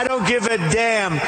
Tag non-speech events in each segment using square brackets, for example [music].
I don't give a damn.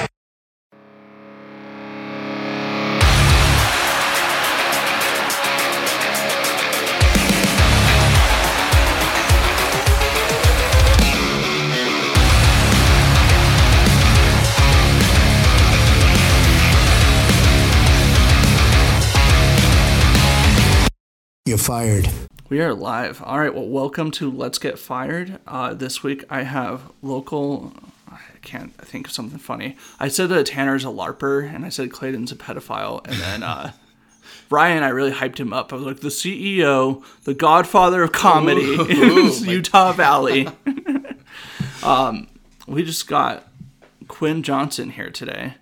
You're fired. We are live. All right. Well, welcome to Let's Get Fired. Uh, this week I have local. I can't think of something funny. I said that Tanner's a larper, and I said Clayton's a pedophile, and then uh, [laughs] Ryan, I really hyped him up. I was like, the CEO, the Godfather of comedy [laughs] in Utah Valley. [laughs] um, we just got Quinn Johnson here today.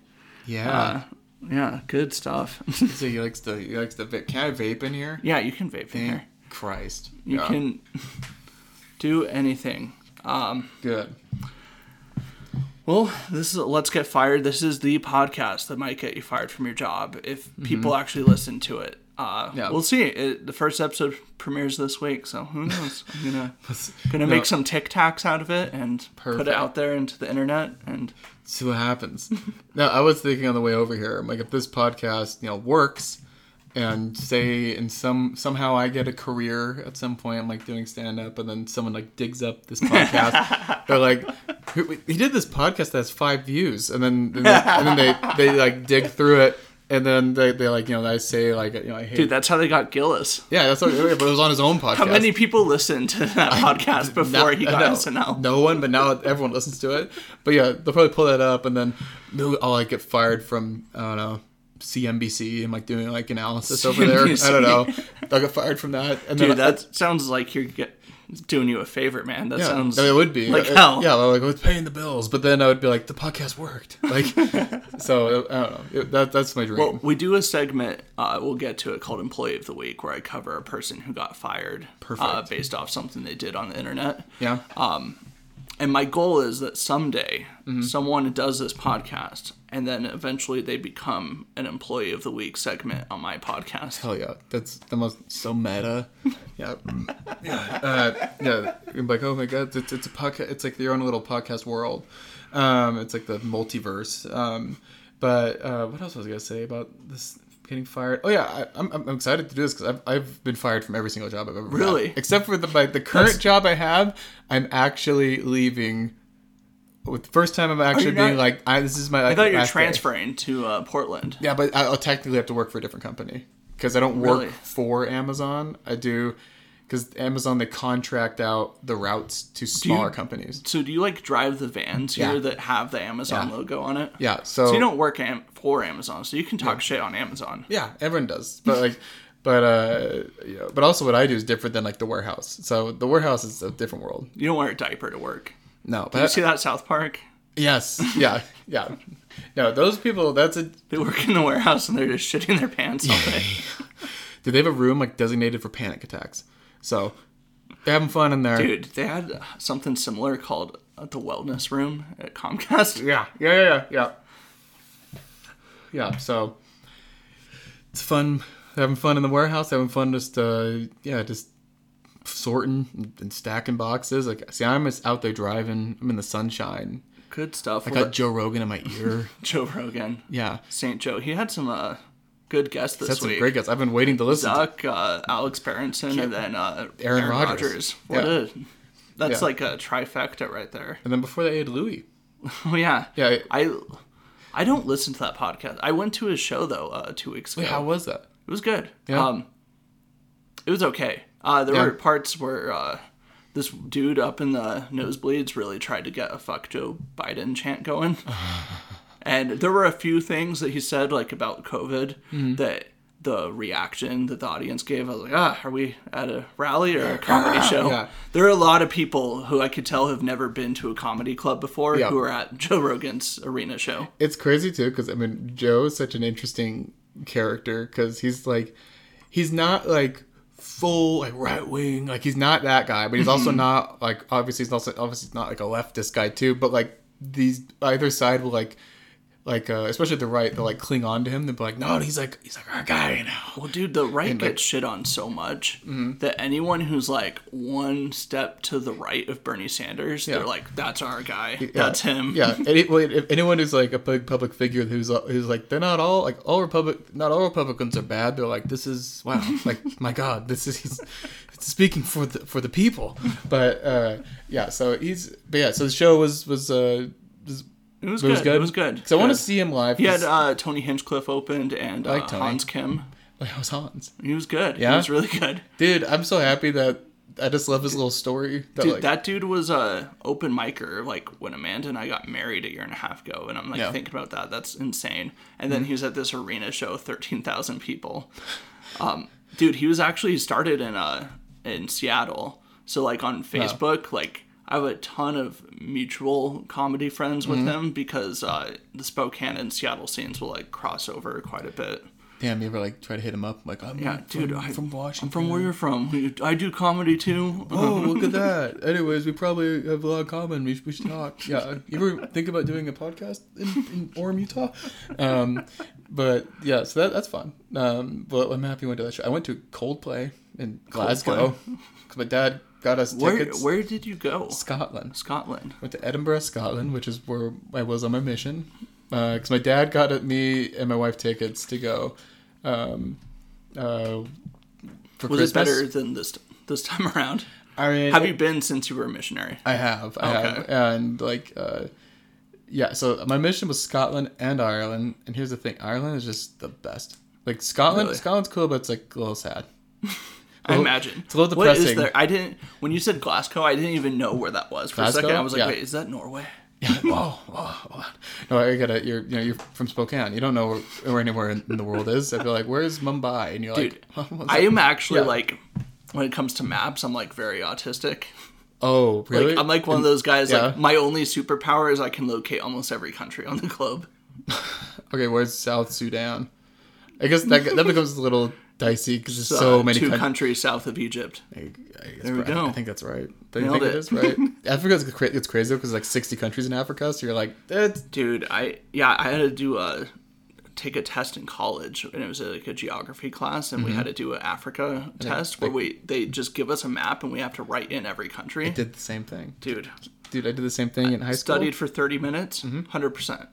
Yeah. Uh, yeah, good stuff. so he likes to he likes to vape. Can I vape in here? yeah, you can vape in here. Christ. You Yeah. can do anything. Um, Good. Well, this is Let's Get Fired. This is the podcast that might get you fired from your job if people actually listen to it. Uh, Mm-hmm. Yeah. We'll see. It, the first episode premieres this week, so who knows? [laughs] I'm gonna gonna No. make some TikToks out of it and put it out there into the internet. And See what happens. [laughs] now, I was thinking on the way over here. I'm like, if this podcast, you know, works, and say, and some somehow I get a career at some point, I'm like doing stand up, and then someone like digs up this podcast. [laughs] They're like, "He- did this podcast that has five views, and then and then, and then they they like dig through it. And then they, they like you know I say like you know I hate dude, that's how they got Gillis. yeah that's what but it was on his own podcast How many people listened to that podcast [laughs] before Not- he got no, SNL? No one, but now everyone listens to it. But yeah, they'll probably pull that up, and then I'll like get fired from I don't know CNBC and like doing like analysis [laughs] over there. I don't know. I got fired from that, and Dude, then that sounds like you're get, doing you a favor, man. That yeah, sounds it would be like Uh, hell. Yeah, like it's paying the bills, but then I would be like the podcast worked. [laughs] Like, so I don't know. It- that that's my dream. Well, we do a segment. Uh, we'll get to it called Employee of the Week, where I cover a person who got fired uh, Perfect. based off something they did on the internet. yeah. And my goal is that someday Mm-hmm. someone does this podcast, and then eventually they become an Employee of the Week segment on my podcast. Hell yeah, that's the most so meta. [laughs] Yeah, yeah, uh, yeah. You're like, oh my god, it's, it's a podcast. It's like your own little podcast world. Um, it's like the multiverse. Um, but uh, what else was I gonna say about this getting fired? Oh yeah, I, I'm, I'm excited to do this because I've, I've been fired from every single job I've ever had. Really? except for the my, the current job I have. I'm actually leaving. With the first time I'm actually you're not- being like, I, this is my. I thought you were transferring to uh, Portland. Yeah, but I'll technically have to work for a different company because I don't work Really? for Amazon. I do because Amazon they contract out the routes to smaller companies. So do you like drive the vans here Yeah. that have the Amazon Yeah. logo on it? Yeah, so, So you don't work am- for Amazon, so you can talk shit on Amazon. Yeah, everyone does, but like, but uh, yeah, but also what I do is different than like the warehouse. So the warehouse is a different world. You don't wear a diaper to work. No, but You see that South Park? yes, yeah, yeah. No, those people. That's a. They work in the warehouse and they're just shitting their pants all day. [laughs] Do they have a room like designated for panic attacks? So they're having fun in there. Dude, they had something similar called uh, the wellness room at Comcast. Yeah, yeah, yeah, yeah, yeah. Yeah, so it's fun having fun in the warehouse, having fun just uh yeah, just sorting and- stacking boxes. Like see I'm just out there driving, I'm in the sunshine. Good stuff. I Well, got Joe Rogan in my ear. [laughs] Joe Rogan, Yeah. Saint Joe. He had some uh, good guests this That's week. great guys. I've been waiting to listen to Duck, uh, Alex Berenson, and then uh, Aaron Rodgers. What Yeah. a that's Yeah. like a trifecta right there. And then before that, had Louis. [laughs] Oh yeah, Yeah. I I don't listen to that podcast. I went to his show though uh, two weeks ago. Wait, how was that? It was good. Yeah. Um, it was okay. Uh, there Yeah. were parts where uh, this dude up in the nosebleeds really tried to get a "fuck Joe Biden" chant going, [laughs] and there were a few things that he said like about COVID Mm-hmm. that the reaction that the audience gave. I was like, ah, are we at a rally or a comedy [laughs] show? Yeah. There are a lot of people who I could tell have never been to a comedy club before Yeah. who are at Joe Rogan's arena show. It's crazy too because I mean Joe is such an interesting character because he's like he's not like full like right wing like he's not that guy but he's also not like obviously he's also obviously not like a leftist guy too but like these either side will like like uh, especially the right, they'll like cling on to him. They'll be like, no, he's like he's like our guy now. Well, dude, the right like- Mm-hmm. gets shit on so much that anyone who's like one step to the right of Bernie Sanders, Yeah. they're like, "That's our guy. That's him." Yeah, [laughs] any, well, if anyone who's like a big public figure who's who's like they're not all like all Republic, not all Republicans are bad. They're like this is wow, [laughs] like my God, this is he's, he's speaking for the for the people. But uh, yeah, so he's but yeah, so the show was was uh was, It was it good. was good. It was good. Because I want to see him live. He had uh, Tony Hinchcliffe opened and uh, like Tony. Hans Kim. [laughs] like, was Hans, He was good. Yeah? He was really good. dude. I'm so happy that I just love his little story. That, Dude, like, that dude was a open micer like when Amanda and I got married a year and a half ago, and I'm like Yeah. Mm-hmm. thinking about that. That's insane. And then he was at this arena show, thirteen thousand people. Um, dude, he was actually started in uh in Seattle. So like on Facebook, like I have a ton of mutual comedy friends Mm-hmm. with him because uh, the Spokane and Seattle scenes will like cross over quite a bit. damn, you ever like try to hit him up? Like, I'm Yeah, from, dude, I, from Washington. I'm from where you're from. I do comedy too. Oh, look at that. [laughs] Anyways, we probably have a lot in common. We should, we should talk. Yeah. You ever think about doing a podcast in, in Orem, Utah? Um, but yeah, so that, that's fun. Um, but I'm happy we went to that show. I went to Coldplay in Glasgow because my dad got us Where tickets. where did you go? Scotland. Scotland. Went to Edinburgh, Scotland, which is where I was on my mission. Because my dad got me and my wife tickets to go. Um, uh, for Was Christmas. it better than this this time around? I mean, Have you been since you were a missionary? I have, I have, Okay. and like, uh, yeah. So my mission was Scotland and Ireland, and here's the thing: Ireland is just the best. Like Scotland, Really? Scotland's cool, but it's like a little sad. [laughs] I Well, imagine. it's a little What is there? I didn't. When you said Glasgow, I didn't even know where that was for a second. I was like, Yeah. wait, is that Norway? [laughs] Yeah. whoa, whoa, whoa. No, I gotta. You're, you know, you're from Spokane. You don't know where, where anywhere in, in the world is. I feel like, where's Mumbai? And you're Dude, [laughs] like, I am actually Yeah. like, when it comes to maps, I'm like very autistic. Oh, really? Like I'm like one of those guys. Yeah. Like my only superpower is I can locate almost every country on the globe. [laughs] okay, where's South Sudan? I guess that that becomes a little dicey because there's so Uh, many two countries. countries south of Egypt. I, I, There we right. go. I think that's right. Do you Nailed think it it. is right? [laughs] Africa's cra- it's crazy because like 60 countries in Africa, so you're like, that's Dude, I yeah, I had to do a take a test in college, and it was like a geography class, and we had to do an Africa test where we they just give us a map and we have to write in every country. did the same thing, Dude, dude. I did the same thing in high school. studied for thirty minutes, Mm-hmm. 100 percent.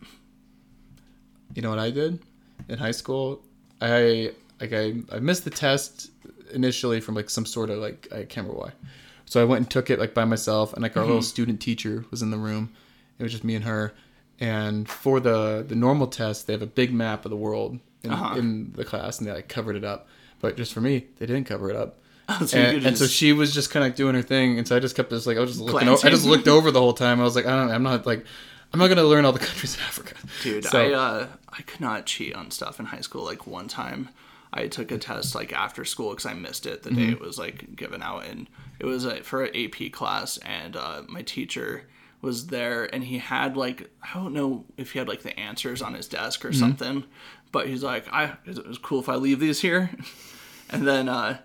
You know what I did in high school? I like I I missed the test initially from like some sort of like I can't remember why. So I went and took it like by myself, and like our little student teacher was in the room. It was just me and her. And for the the normal test, they have a big map of the world in, Uh-huh. in the class, and they like covered it up. But just for me, they didn't cover it up. [laughs] So and, and so she was just kind of doing her thing, and so I just kept just like I was just looking. Over, I just looked over the whole time. I was like, I don't, I'm not like, I'm not gonna learn all the countries in Africa, Dude, So- I uh, I could not cheat on stuff in high school. Like one time, I took a test like after school because I missed it the Mm-hmm. day it was like given out, and it was uh, for an AP class, and uh, my teacher was there, and he had like I don't know if he had like the answers on his desk Mm-hmm. or something, but he's like, I it was cool if I leave these here, [laughs] and then uh,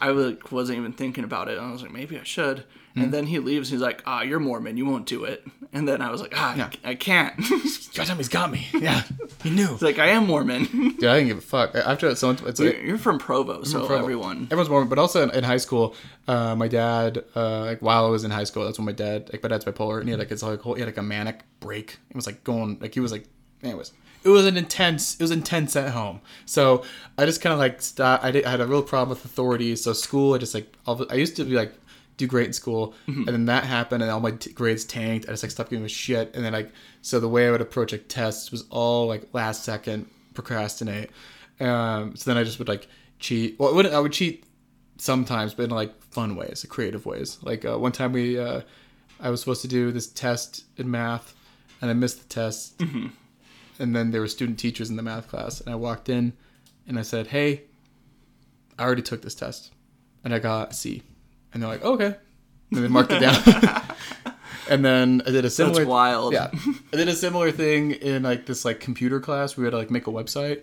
I like wasn't even thinking about it. And I was like, maybe I should. Hmm. And then he leaves. He's like, ah, you're Mormon. You won't do it. And then I was like, ah, Yeah. I can't. [laughs] Goddamn, he's got me. [laughs] Yeah, he knew. It's like I am Mormon. [laughs] Dude, I didn't give a fuck. After someone, it's like you're from Provo, so Provo. everyone. everyone's Mormon, but also in, in high school, uh, my dad, uh, like while I was in high school, that's when my dad, like my dad's bipolar, and he had like his like whole, he had like a manic break. It was like going, like he was like, anyways, it was an intense, it was intense at home. So I just kind of like stopped. I, did, I had a real problem with authority. So school, I just like, I used to be like do great in school, and then that happened, and all my t- grades tanked. I just like stopped giving a shit, and then like, so the way I would approach like tests was all like last second procrastinate. Um, so then I just would like cheat. Well, I wouldn't. I would cheat sometimes, but in like fun ways, creative ways. Like uh, one time we, uh, I was supposed to do this test in math, and I missed the test. And then there were student teachers in the math class, and I walked in, and I said, "Hey, I already took this test, and I got a C." And they're like, "Okay," and they marked it down. [laughs] and then I did a similar. That's wild. Yeah, I did a similar thing in like this like computer class. We had to like make a website,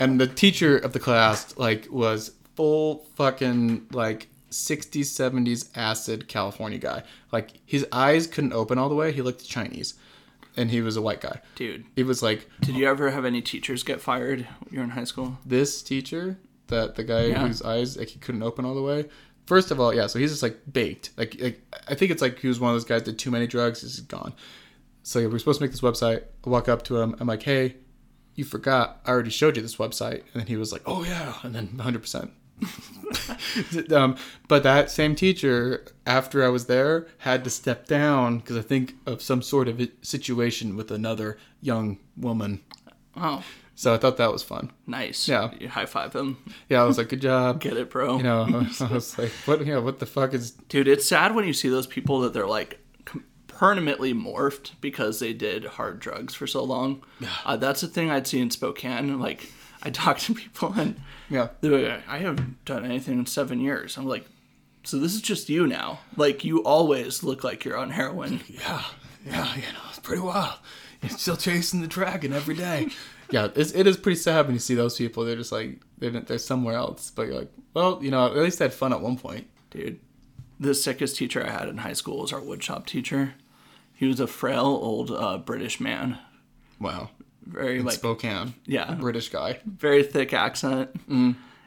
and the teacher of the class like was full fucking like 60s 70s acid California guy. Like his eyes couldn't open all the way. He looked Chinese. and he was a white guy. Dude, He was like did you ever have any teachers get fired? when You're in high school. this teacher that the guy Yeah. whose eyes like he couldn't open all the way. First of all, yeah, so he's just like baked. Like, like I think it's like he was one of those guys that did too many drugs. He's gone. So yeah, we're supposed to make this website. I walk up to him. I'm like, hey, you forgot. I already showed you this website. And then he was like, oh yeah. And then 100. percent [laughs] um, but that same teacher, after I was there, had to step down because I think of some sort of situation with another young woman. Oh, So I thought that was fun. nice. Yeah. You high five him. Yeah, I was like, good job. [laughs] Get it, bro. You know, [laughs] I was like, what? Yeah, what the fuck is? [laughs] Dude, it's sad when you see those people that they're like permanently morphed because they did hard drugs for so long. Uh, that's the thing I'd see in Spokane. Like, I talk to people and Yeah, they're like, I haven't done anything in seven years. I'm like, so this is just you now. Like, you always look like you're on heroin. yeah, yeah. You know, it's pretty wild. You're still chasing the dragon every day. Yeah, it's, it is pretty sad when you see those people. They're just like they're they're somewhere else. But you're like, well, you know, at least they had fun at one point. Dude, the sickest teacher I had in high school was our woodshop teacher. He was a frail old uh, British man. Wow, Very in like Spokane, yeah, British guy. very thick accent,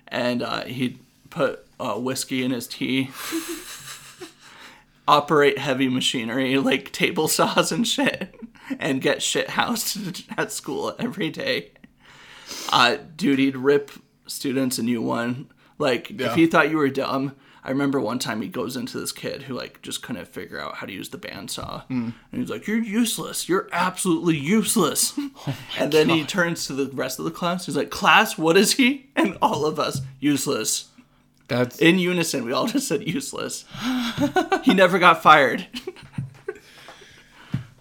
and uh, he'd put uh, whiskey in his tea. [laughs] Operate heavy machinery like table saws and shit, and get shit housed [laughs] at school every day. Uh, dude, he'd rip students a new one. Like Yeah. if he thought you were dumb, I remember one time he goes into this kid who like just couldn't figure out how to use the bandsaw, and he's like, "You're useless. You're absolutely useless." [laughs] and then he turns to the rest of the class. He's like, "Class, what is he?" And all of us, useless. That's In unison, we all just said useless. he never got fired. [laughs]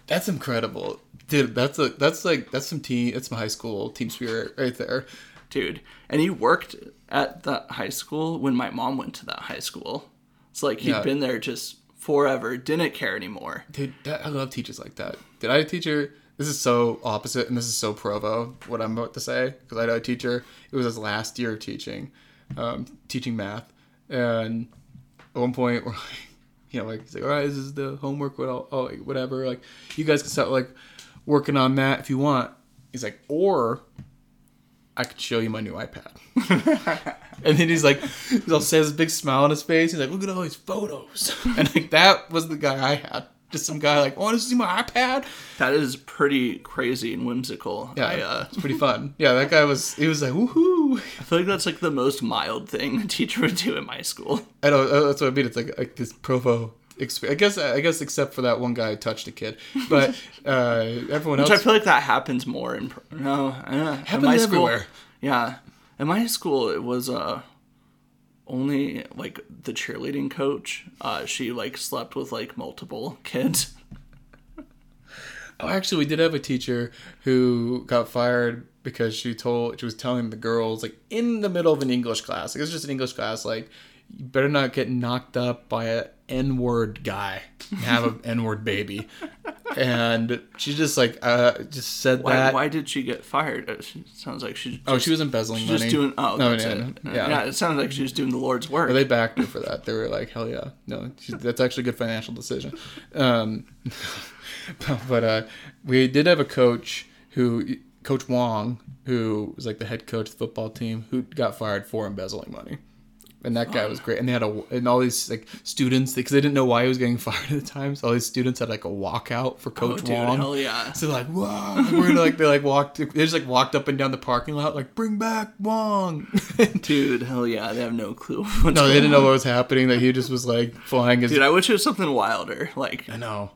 that's incredible, dude. That's a that's like that's some team. It's my high school team spirit right there. dude. And he worked at that high school when my mom went to that high school. It's like he'd Yeah. been there just forever, didn't care anymore. Dude, that, I love teachers like that. Did I had a teacher? This is so opposite, and this is so Provo. What I'm about to say, because I had a teacher. It was his last year of teaching, um, teaching math, and at one point, we're like, you know, like he's like, all right, this is the homework. What, all, oh, whatever. Like, you guys can start like working on that if you want. He's like, or I could show you my new iPad. [laughs] and then he's like, he'll say this big smile on his face. He's like, look at all these photos. [laughs] And like that was the guy I had. Just some guy like, want to see my iPad? That is pretty crazy and whimsical. Yeah, I, uh, it's pretty fun. [laughs] Yeah, that guy was. He was like, woohoo! I feel like that's like the most mild thing a teacher would do in my school. I know uh, that's what I mean. It's like like this Provo. I guess I guess except for that one guy who touched a kid, but [laughs] uh, everyone else Which I feel like that happens more in no, uh, in Happens my school. everywhere. Yeah, in my school it was uh only like the cheerleading coach. Uh, she like slept with like multiple [laughs] kids. Oh, actually, we did have a teacher who got fired because she told she was telling the girls like in the middle of an English class. Like, it was just an English class. Like, you better not get knocked up by a N word guy, have an [laughs] N word baby. And she just like uh just said Why, that. why did she get fired? It sounds like she. oh, she was embezzling money. just doing. Oh, no, no, it. no, Yeah. yeah. it sounds like she was doing the Lord's work. Or they backed her for that. They were like, "Hell yeah, no, she, that's actually a good financial decision." Um, [laughs] but uh, we did have a coach who, Coach Wong, who was like the head coach of the football team, who got fired for embezzling money, and that guy was great. And they had a and all these like students because they didn't know why he was getting [laughs] fired at the time. So all these students had like a walkout for Coach oh, Coach dude, Wong. hell yeah. So like, whoa! We're like, they like walked, they just like walked up and down the parking lot, like, bring back Wong. [laughs] Dude, hell yeah. They have no clue. [laughs] What's No, they didn't know what was happening. That he just was like flying his. Dude, I wish it was something wilder, like I know.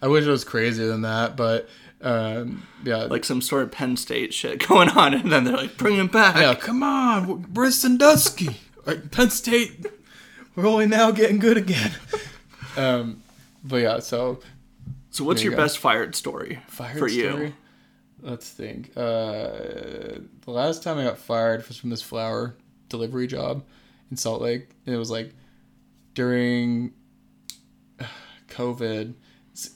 I wish it was crazier than that, but um, yeah, like some sort of Penn State shit going on, and then they're like, bring him back. yeah. Come on, Sandusky? Right, Penn State. We're only now getting good again. Um, but yeah, so So, what's you your go. best fired story fired for you? Let's think. Uh, the last time I got fired was from this flower delivery job in Salt Lake. And it was like during [sighs] COVID.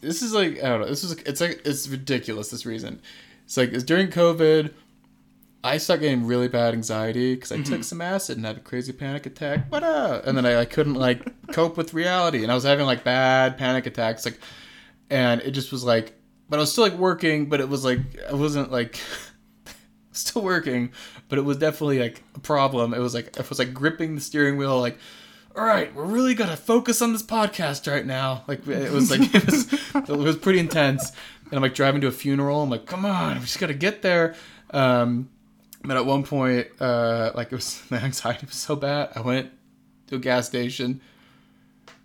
This is like I don't know. This is it's like it's ridiculous. This reason. It's like it's during COVID. I started getting really bad anxiety because I took some acid and had a crazy panic attack. What up? And then I, I couldn't like [laughs] cope with reality, and I was having like bad panic attacks. Like, and it just was like but I was still like working, but it was like I wasn't like [laughs] still working, but it was definitely like a problem. It was like I was like gripping the steering wheel, like, all right, we're really gonna focus on this podcast right now. Like it was like it was [laughs] it was pretty intense. And I'm like driving to a funeral. I'm like, come on, we just gotta get there. Um, but at one point, uh, like it was [laughs] the anxiety was so bad, I went to a gas station,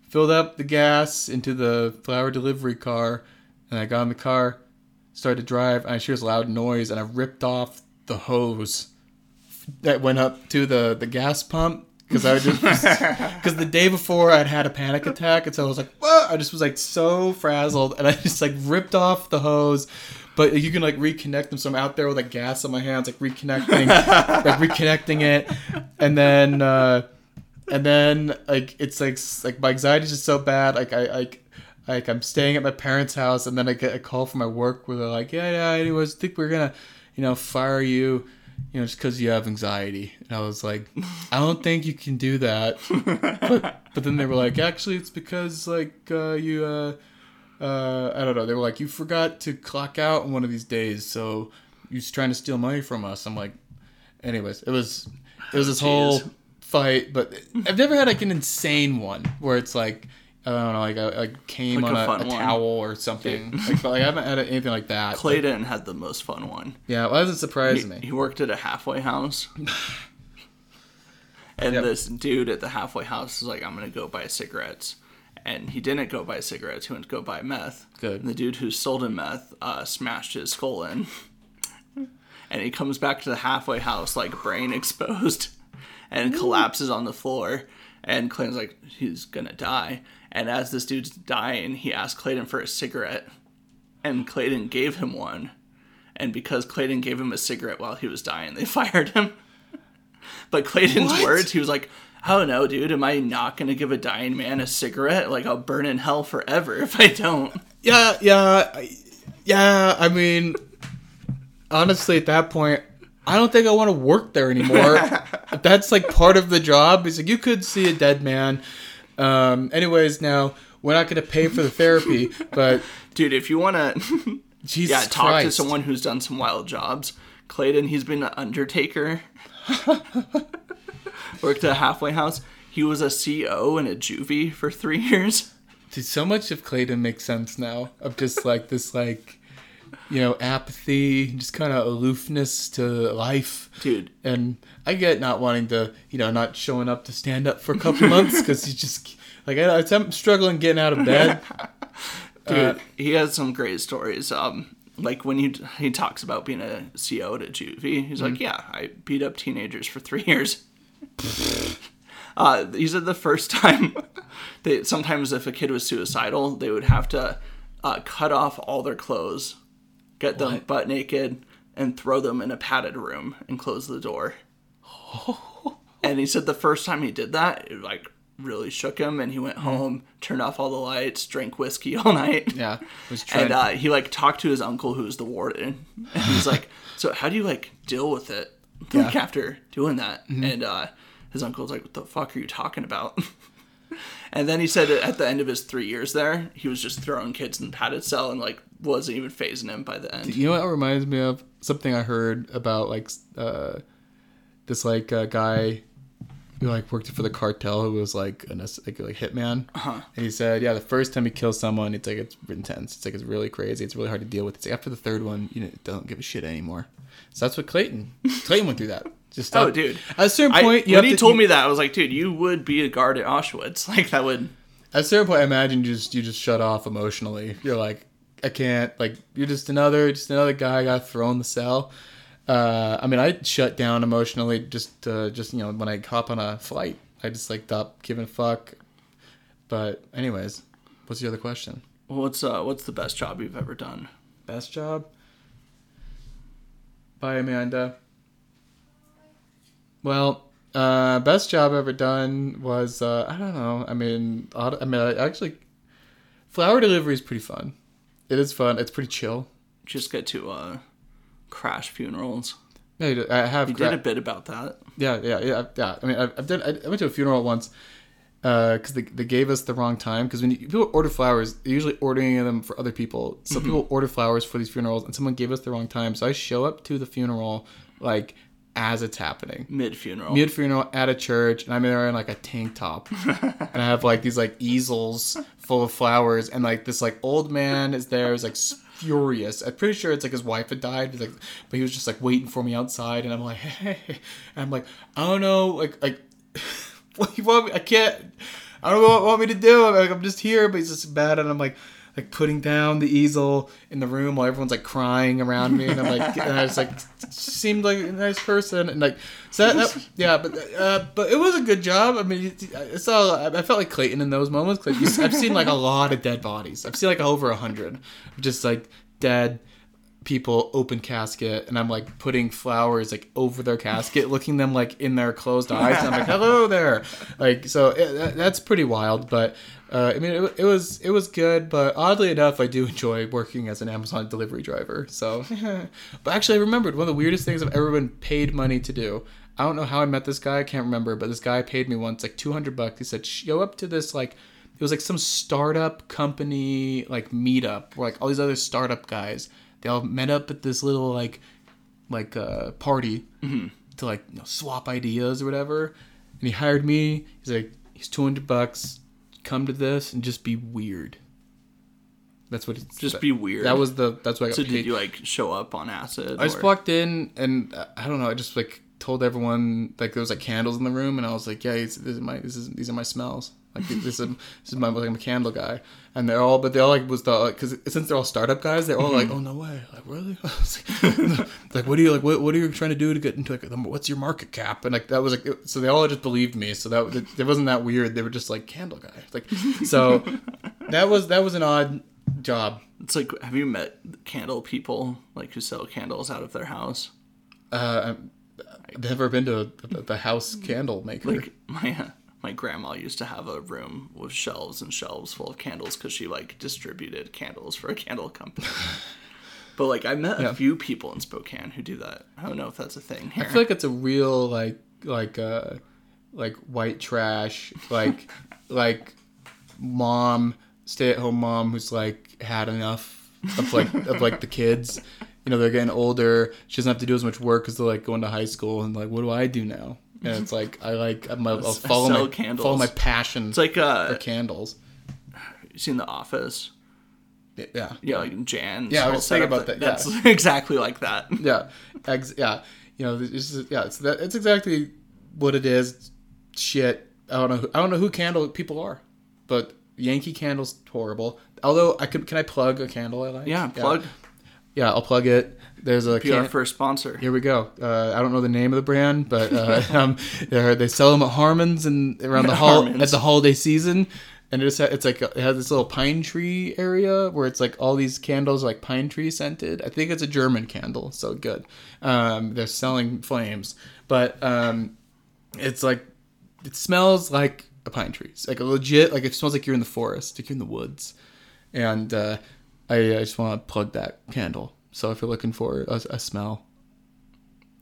filled up the gas into the flower delivery car, and I got in the car, started to drive, and I hear this loud noise, and I ripped off the hose that went up to the the gas pump because I just because [laughs] the day before I'd had a panic attack, and so I was like, Whoa! I just was like so frazzled, and I just like ripped off the hose. But you can like reconnect them, so I'm out there with like gas on my hands, like reconnecting, [laughs] like reconnecting it, and then uh, and then like it's like like my anxiety is just so bad, like I like. Like I'm staying at my parents' house, and then I get a call from my work where they're like, "Yeah, yeah, anyways, I think we're gonna, you know, fire you, you know, just because you have anxiety." And I was like, "I don't think you can do that." [laughs] but, but then they were like, "Actually, it's because like uh, you, uh, uh, I don't know." They were like, "You forgot to clock out on one of these days, so you're trying to steal money from us." I'm like, anyways, it was it was this whole fight, but I've never had like an insane one where it's like. I don't know, like I like came Like on a a, a towel or something. Like, but like, I haven't had anything like that. but- Clayton had the most fun one. yeah, well, that doesn't surprise He, me. he worked at a halfway house. [laughs] And Yep. this dude at the halfway house is like, I'm gonna go buy cigarettes. And he didn't go buy cigarettes, he went to go buy meth. Good. And the dude who sold him meth uh, smashed his skull in. [laughs] and he comes back to the halfway house like brain [laughs] exposed and collapses on the floor. And Clayton's like, he's gonna die. And as this dude's dying, he asked Clayton for a cigarette. And Clayton gave him one. And because Clayton gave him a cigarette while he was dying, they [laughs] fired him. But Clayton's What? words, he was like, "Oh no, dude, am I not gonna give a dying man a cigarette? Like I'll burn in hell forever if I don't." Yeah, yeah, I- yeah. I mean, honestly, at that point, I don't think I want to work there anymore. [laughs] That's like part of the job. He's like, you could see a dead man. Um, anyways, now we're not going to pay for the therapy, but Dude, if you wanna, [laughs] Jesus yeah, talk to someone who's done some wild jobs. Clayton, he's been an undertaker. [laughs] Worked at a halfway house. He was a CO in a juvie for three [laughs] years. Dude, so much of Clayton makes sense now. Of just like this, like you know, apathy, just kind of aloofness to life. Dude, And I get not wanting to, you know, not showing up to stand up for a couple months because he's just like I, I'm struggling getting out of bed. [laughs] dude, Uh, he has some great stories. Um, like when he he talks about being a CO at a juvie, he's Mm-hmm. like, "Yeah, I beat up teenagers for three [laughs] years." [laughs] uh, he said the first time [laughs] they sometimes if a kid was suicidal, they would have to uh, cut off all their clothes, get them What? butt naked, and throw them in a padded room and close the door. [laughs] and he said the first time he did that, it like really shook him, and he went home, turned off all the lights, drank whiskey all night. Yeah, was. And uh, he like talked to his uncle who was the warden, and he's like, "So how do you like deal with it like Yeah. after doing that?" And uh, his uncle's like, "What the fuck are you talking about?" [laughs] and then he said that at the end of his three years there, he was just throwing kids in the padded cell and like wasn't even phasing him by the end. you know what it reminds me of? Something I heard about like uh, this like uh, guy who like worked for the cartel who was like an like, like hitman, Uh-huh. and he said, yeah, the first time he kills someone, it's like it's intense. It's like it's really crazy. It's really hard to deal with. It's like after the third one, you know, don't give a shit anymore. So that's what Clayton Clayton went through that. Just Oh, stop- dude. At a certain I, point, you when have he to, told you- me that, I was like, "Dude, you would be a guard at Auschwitz." [laughs] Like that would. At a certain point, I imagine you just you just shut off emotionally. You're like, I can't. Like you're just another just another guy got thrown in the cell. Uh, I mean, I shut down emotionally just uh, just you know when I hop on a flight. I just like stop giving a fuck. But anyways, what's the other question? What's uh What's the best job you've ever done? Best job? Bye, Amanda. Well, uh, best job ever done was uh, I don't know. I mean, I mean, I actually, flower delivery is pretty fun. It is fun. It's pretty chill. Just get to uh, crash funerals. Yeah, I have. You gra- did a bit about that. Yeah, yeah, yeah, yeah. I mean, I've, I've done. I I went to a funeral once, Uh, because they, they gave us the wrong time. Because when you, people order flowers, they're usually ordering them for other people. So mm-hmm. people order flowers for these funerals, and someone gave us the wrong time. So I show up to the funeral like as it's happening Mid funeral. mid funeral at a church, and I'm there in like a tank top, [laughs] and I have like these like easels full of flowers, and like this like old man is there, is like furious. I'm pretty sure it's like his wife had died, but, like, but he was just like waiting for me outside, and I'm like, hey, [laughs] and I'm like, I don't know, like like, [laughs] what do you want me? I can't. I don't know what you want me to do. I'm, like, I'm just here, but he's just bad, and I'm like. Like putting down the easel in the room while everyone's like crying around me, and I'm like, [laughs] and I just like, seemed like a nice person, and like, so that, that- yeah, but uh, but it was a good job. I mean, I saw, I felt like Clayton in those moments. Like, I've seen like a lot of dead bodies. I've seen like over a hundred, just like dead people open casket and i'm like putting flowers like over their casket [laughs] looking them like in their closed eyes and i'm like [laughs] hello there. Like so it, that- that's pretty wild but uh, i mean it, it was it was good but oddly enough i do enjoy working as an amazon delivery driver so. [laughs] But actually i remembered one of the weirdest things i've ever been paid money to do. I don't know how i met this guy i can't remember but this guy paid me once like 200 bucks. He said show up to this like it was like some startup company like meetup where like all these other startup guys they all met up at this little like like uh party to like you know, swap ideas or whatever and he hired me he's like he's 200 bucks come to this and just be weird that's what it's Just be weird. that was the that's what i got so paid. did you like show up on acid? I just or- walked in and uh, I don't know. I just like told everyone like there was like candles in the room, and I was like, "Yeah, these, this is my this is these are my smells. Like this is this is my like, I'm a candle guy." And they're all, but they all like was the because since they're all startup guys, they're all like, "Oh no way! Like really? [laughs] Like, [laughs] like, what are you like? What, what are you trying to do to get into like the- what's your market cap?" And like that was like it- so they all just believed me. So that it wasn't that weird. They were just like candle guy. Like so [laughs] that was that was an odd job. It's like, have you met candle people like who sell candles out of their house? Uh, I've never been to the, the house candle maker. Like my uh, my grandma used to have a room with shelves and shelves full of candles because she like distributed candles for a candle company. [laughs] but like I met a few people in Spokane who do that. I don't know if that's a thing here. I feel like it's a real like like uh like white trash like [laughs] like mom stay at home mom who's like had enough of like of like the kids. You know they're getting older. She doesn't have to do as much work because they're like going to high school and like what do I do now? And it's like I like I'm, [laughs] I'll follow sell my candles. follow my passion it's like for uh, candles. you seen The Office? Yeah. Yeah, like Jan. Yeah, I was thinking about that, yeah. That's [laughs] exactly like that. yeah, ex- yeah. You know, it's just, yeah, it's that. It's exactly what it is. Shit. I don't know. Who, I don't know who candle people are, but Yankee candles horrible. Although I could, can I plug a candle I like? Yeah, plug. Yeah, I'll plug it. There's a can- first sponsor. Here we go. Uh, I don't know the name of the brand, but uh, [laughs] um, they're- sell them at Harmon's and around the [laughs] hall at the holiday season. And it just ha- it's like it has this little pine tree area where it's like all these candles are like pine tree scented. I think it's a German candle, so good. Um, they're selling flames, but um, it's like it smells like a pine tree. It's like a legit like it smells like you're in the forest, like you're in the woods. And uh, I, I just want to plug that candle. So if you're looking for a, a smell,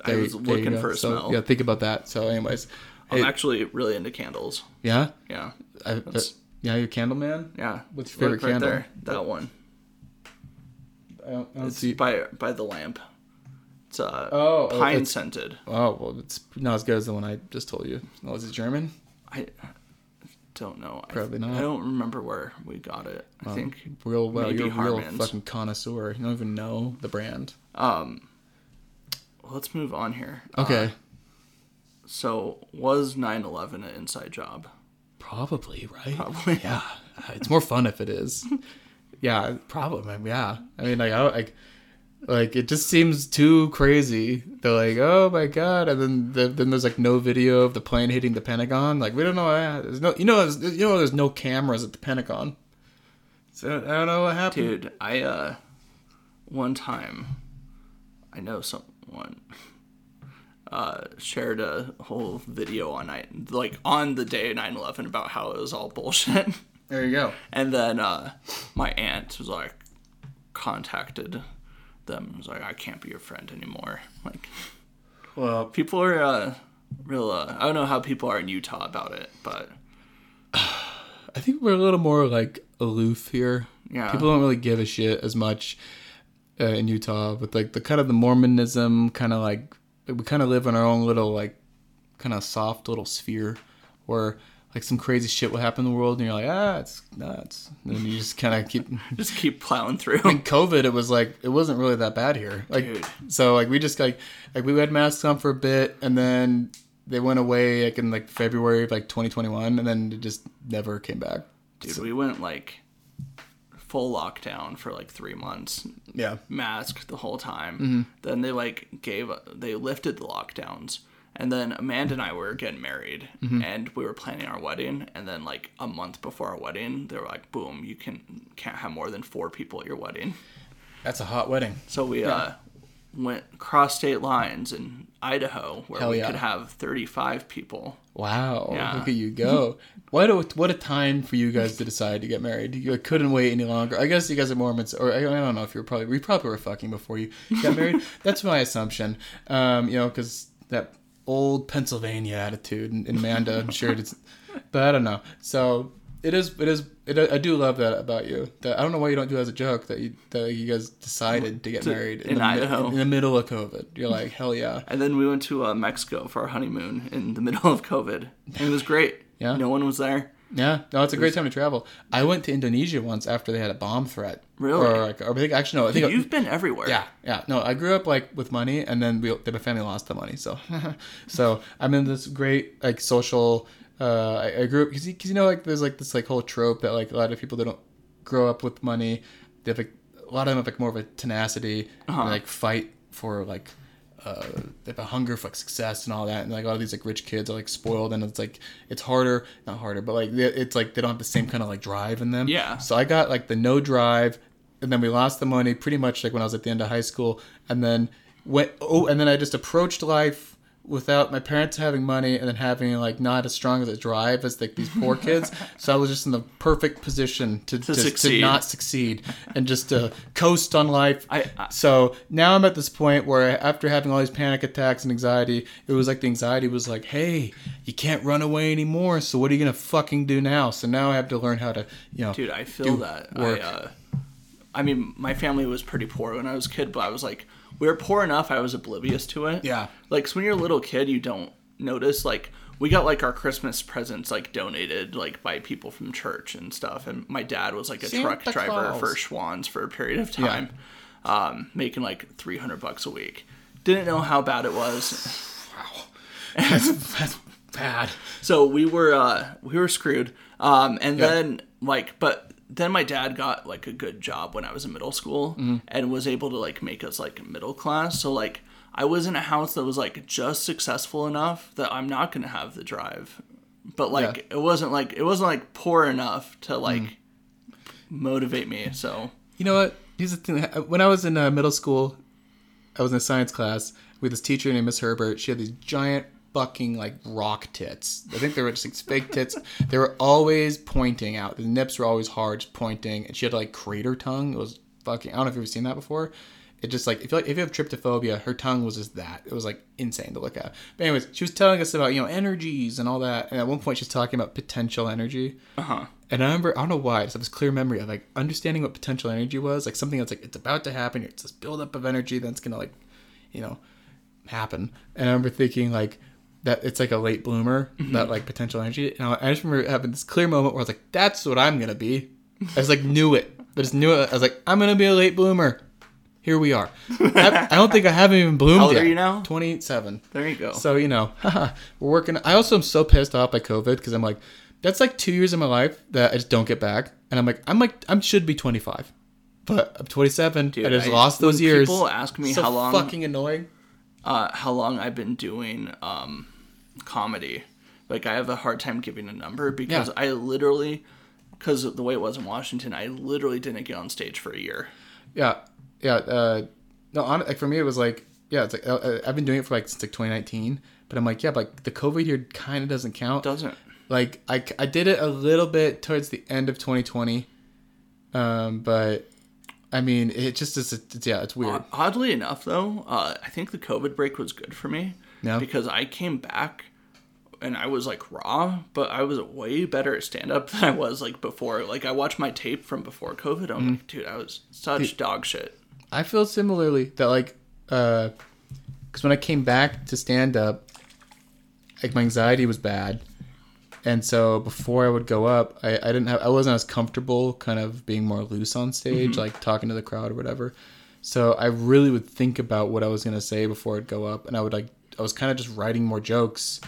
I was looking for a so, smell. Yeah, think about that. So, anyways, I'm Hey, actually really into candles. yeah, Yeah, I, uh, yeah, you're a candle man. yeah. What's your favorite candle? There, that one. I don't, I don't It's see. by by the lamp. It's uh Oh, oh, pine scented. Oh well, it's not as good as the one I just told you. Oh, is it German? I don't know. Probably I, not. I don't remember where we got it. I think Real well, you're a real fucking connoisseur. You don't even know the brand. um let's move on here. Okay, Uh, so was 9/11 an inside job? probably right. Probably. Yeah, it's more fun if it is. [laughs] yeah, mean, Yeah, I mean, like, I like, like it just seems too crazy. They're like, oh my god, and then the, then there's like no video of the plane hitting the Pentagon. Like, we don't know. uh, There's no, you know, there's, you know, there's no cameras at the Pentagon. So I don't know what happened. Dude, I uh one time I know someone uh shared a whole video on night like on the day of 9/11 about how it was all bullshit. There you go. And then uh my aunt was like contacted them was like I can't be your friend anymore. Like Well, people are uh real uh, I don't know how people are in Utah about it, but [sighs] I think we're a little more like aloof here. Yeah. People don't really give a shit as much uh, in Utah with like the kind of the Mormonism kind of like we kind of live in our own little like kind of soft little sphere where like some crazy shit will happen in the world and you're like ah it's nuts and then you just kind of keep [laughs] Just keep plowing through. in COVID, it was like it wasn't really that bad here. Like Dude. so, like we just like like we had masks on for a bit, and then they went away like in like February of like 2021, and then it just never came back. Dude, we went like full lockdown for like three months, Yeah, masked the whole time. Mm-hmm. Then they like gave they lifted the lockdowns, and then Amanda and I were getting married, Mm-hmm. and we were planning our wedding. And then like a month before our wedding, they were like, "Boom, you can can't have more than four people at your wedding." that's a hot wedding. So we uh, went cross state lines in Idaho, where Hell we yeah. could have thirty five people. Wow, Yeah. look at you go! [laughs] what a what a time for you guys to decide to get married. You couldn't wait any longer. I guess you guys are Mormons, or I, I don't know if you were probably we probably were fucking before you got married. [laughs] That's my assumption. Um, you know, because that old Pennsylvania attitude and, and Amanda, I'm sure it's, but I don't know. So it is. It is. It, I do love that about you. That I don't know why you don't do it as a joke that you that you guys decided to get married in the, Idaho. in the middle of COVID. You're like hell yeah. And then we went to uh, Mexico for our honeymoon in the middle of COVID. And it was great. Yeah. No one was there. Yeah, no, it's a great time to travel. I went to Indonesia once after they had a bomb threat. Really? Or, like, or I think actually no, I think You've been everywhere. yeah, yeah. No, I grew up like with money, and then we, my family lost the money. So, [laughs] so I'm in this great like social. Uh, I, I grew up because you know like there's like this like whole trope that like a lot of people that don't grow up with money, they have like a lot of them have like more of a tenacity Uh-huh. and like fight for like uh, a hunger for like success and all that, and like all these like rich kids are like spoiled, and it's like it's harder, not harder, but like it's like they don't have the same kind of like drive in them. Yeah. So I got like the no drive, and then we lost the money pretty much like when I was at the end of high school, and then went oh, and then I just approached life without my parents having money and then having like not as strong as a drive as like these poor kids. [laughs] so I was just in the perfect position to to, to, succeed. not succeed and just to coast on life. I- I- so now I'm at this point where after having all these panic attacks and anxiety, it was like the anxiety was like, "Hey, you can't run away anymore. So what are you gonna fucking do now?" So now I have to learn how to, you know, Dude, I feel that. work. I, uh, I mean, my family was pretty poor when I was a kid, but I was like, we were poor enough I was oblivious to it. Yeah. Like, 'cause when you're a little kid, you don't notice. Like, we got like our Christmas presents like donated like by people from church and stuff. And my dad was like a truck Santa driver Claus. for Schwan's for a period of time, um, making like 300 bucks a week. Didn't know how bad it was. that's, that's bad. So we were uh we were screwed. Um and then like but then my dad got like a good job when I was in middle school Mm-hmm. and was able to like make us like middle class. So like I was in a house that was like just successful enough that I'm not gonna have the drive. But like Yeah. it wasn't like it wasn't like poor enough to like Mm. motivate me. So You know what? Here's the thing. When I was in uh, middle school, I was in a science class with this teacher named Miss Herbert. She had these giant fucking like rock tits. I think they were just like fake tits. They were always pointing out. The nips were always hard, just pointing. And she had like crater tongue. It was fucking. I don't know if you've ever seen that before. It just like if you like if you have trypophobia, her tongue was just that. It was like insane to look at. But anyways, she was telling us about you know energies and all that. And at one point, she's talking about potential energy. uh huh. And I remember, I don't know why, I just have this clear memory of like understanding what potential energy was, like something that's like it's about to happen. It's this buildup of energy that's gonna like, you know, happen. And I remember thinking like that it's like a late bloomer, that like potential energy. And I just remember having this clear moment where I was like, that's what I'm gonna be. I just like knew it. I just knew it. I was like, I'm gonna be a late bloomer. Here we are. I, I don't think I haven't even bloomed How old yet. are you now? 27. There you go. So you know, we're working. I also am so pissed off by COVID because I'm like, that's like two years of my life that I just don't get back, and I'm like, I'm like, I should be 25, but I'm 27. Dude, I just I- lost those years. people ask me so how long- fucking annoying. uh, how long I've been doing um, comedy. Like I have a hard time giving a number because Yeah. I literally, because of the way it was in Washington, I literally didn't get on stage for a year. Yeah, yeah. Uh, no, on, like for me, it was like, yeah, it's like uh, I've been doing it for like since like 2019, but I'm like, yeah, but like the COVID here kind of doesn't count. Doesn't Like I, I did it a little bit towards the end of 2020, um, but I mean, it just is. It's, yeah, it's weird. oddly enough though, uh, I think the COVID break was good for me. Yeah? Because I came back and I was like raw, but I was way better at stand up [laughs] than I was like before. Like I watched my tape from before COVID. I'm like, dude, I was such dog shit. I feel similarly that like uh because when I came back to stand up, like my anxiety was bad. And so before I would go up, I, I didn't have I wasn't as comfortable kind of being more loose on stage, like talking to the crowd or whatever. So I really would think about what I was gonna say before I'd go up, and I would like I was kind of just writing more jokes,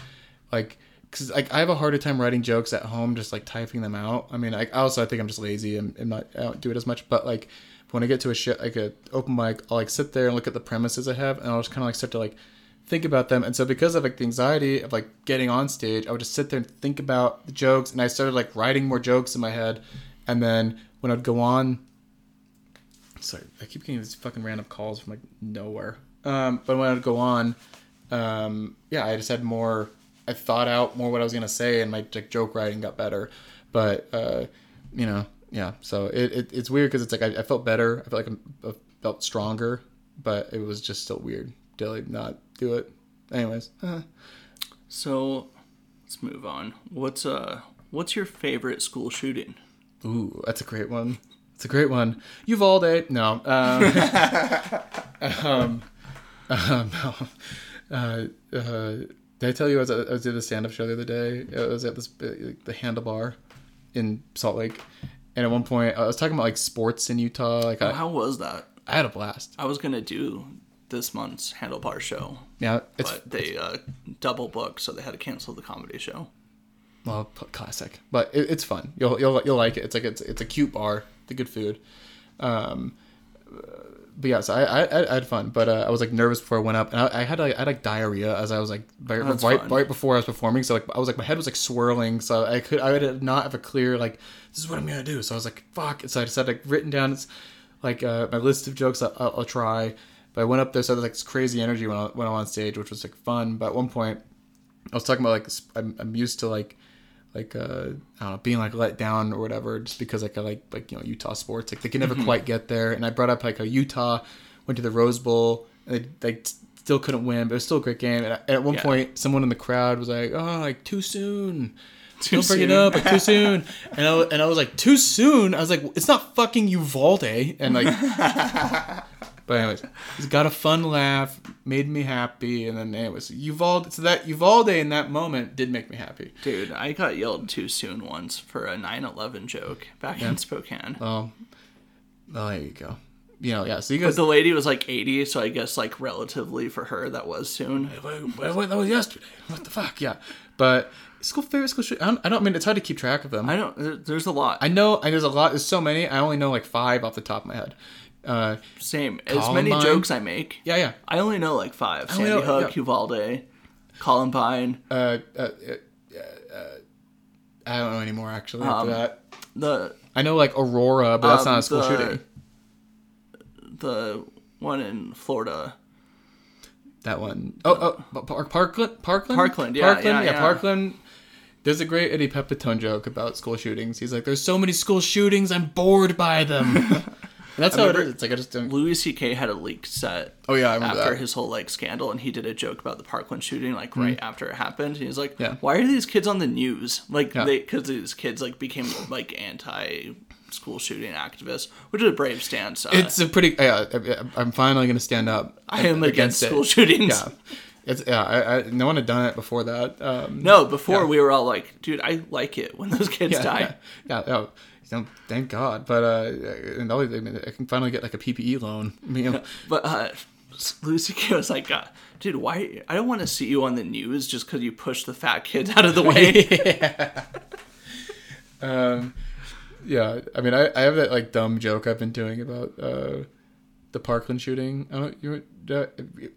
like because like I have a harder time writing jokes at home, just like typing them out. I mean, I also I think I'm just lazy and, and not I don't do it as much, but like when I get to a shit like a open mic, I'll like sit there and look at the premises I have, and I'll just kind of like start to like think about them. And so because of like the anxiety of like getting on stage, I would just sit there and think about the jokes, and I started like writing more jokes in my head, and then when I'd go on. Sorry, I keep getting these fucking random calls from like nowhere. Um, but when I'd go on, um, yeah, I just had more. I thought out more what I was gonna say, and my like joke writing got better. But uh, you know, yeah. So it, it it's weird because it's like I, I felt better. I felt like I'm- I felt stronger, but it was just still weird to like not do it. Anyways, uh, So let's move on. What's uh what's your favorite school shooting? ooh, that's a great one. It's a great one. Uvalde, no. Um, [laughs] [laughs] um, [laughs] um, no. Uh, uh, did I tell you I was, at, I was at a stand-up show the other day? I was at this uh, the Handlebar in Salt Lake, and at one point I was talking about like sports in Utah. Like I, How was that? I had a blast. I was gonna do this month's Handlebar show, Yeah, it's but they uh, double booked, so they had to cancel the comedy show. well classic, but it, it's fun. You'll you'll you'll like it. It's like it's it's a cute bar. The good food. Um, but yeah, so I, I I had fun, but uh, I was like nervous before I went up, and I, I had like I had like diarrhea as I was like right, right, right before I was performing. So like I was like my head was like swirling, so I could I would not have a clear like this is what I'm gonna do. So I was like fuck. So I just had like written down it's like uh, my list of jokes I'll, I'll, I'll try. But I went up there, so there was like this crazy energy when I when I went on stage, which was like fun. But at one point, I was talking about like I'm, I'm used to like like uh I don't know being like let down or whatever just because like I like like you know Utah sports like they can never quite get there. And I brought up like a Utah went to the Rose Bowl and they like still couldn't win but it was still a great game. And, at one Yeah. point someone in the crowd was like oh like too soon. Too don't bring it up like too soon. [laughs] And I, and I was like too soon? I was like it's not fucking Uvalde. And like [laughs] but anyways he's got a fun laugh made me happy and then anyways Uvalde so that Uvalde in that moment did make me happy Dude, I got yelled too soon once for a 9/11 joke back in Spokane. Oh, oh, there you go. You know, yeah. So you But guys, the lady was like 80, so I guess like relatively for her that was soon. wait, wait, that was yesterday. What the fuck? Yeah, but school favorite school. I don't, I don't I mean it's hard to keep track of them. I I, don't. There's a lot. I know, and there's a lot. There's so many. I only know like five off the top of my head. Uh, Same. As many Columbine? jokes I make, yeah, yeah. I only know like five. only Sandy know- Hook, yeah. Uvalde, Columbine. Uh, uh, uh, uh, I don't know anymore actually. After Um, that, The I know like Aurora, but that's um, not a school the- shooting. the one in Florida. That one. Oh, oh, Park, Parkland, Parkland, Parkland, yeah, yeah, yeah. Parkland. There's a great Eddie Pepitone joke about school shootings. He's like, "There's so many school shootings, I'm bored by them." [laughs] and that's how it is. It's like I just don't. Louis C.K. had a leaked set. Oh yeah, I remember after that. his whole like scandal, and he did a joke about the Parkland shooting like right after it happened. And he's like, Mm-hmm. Yeah. "Why are these kids on the news? Like Yeah. they because these kids like became like anti school shooting activists, which is a brave stance. Uh, It's a pretty. Yeah, I- I'm finally gonna stand up. I am against school shootings. Yeah, it's yeah. I, I no one had done it before that. Um, No, before Yeah. we were all like, dude, I like it when those kids yeah, die. yeah, yeah, yeah. Thank God. But uh, and always, I, can finally get like a PPE loan. [laughs] You know, But uh, Louis C.K. was like, uh, dude, why? I don't want to see you on the news just because you push the fat kids out of the way. [laughs] um, yeah. I mean, I, I have that like dumb joke I've been doing about uh, the Parkland shooting. I don't you. Uh,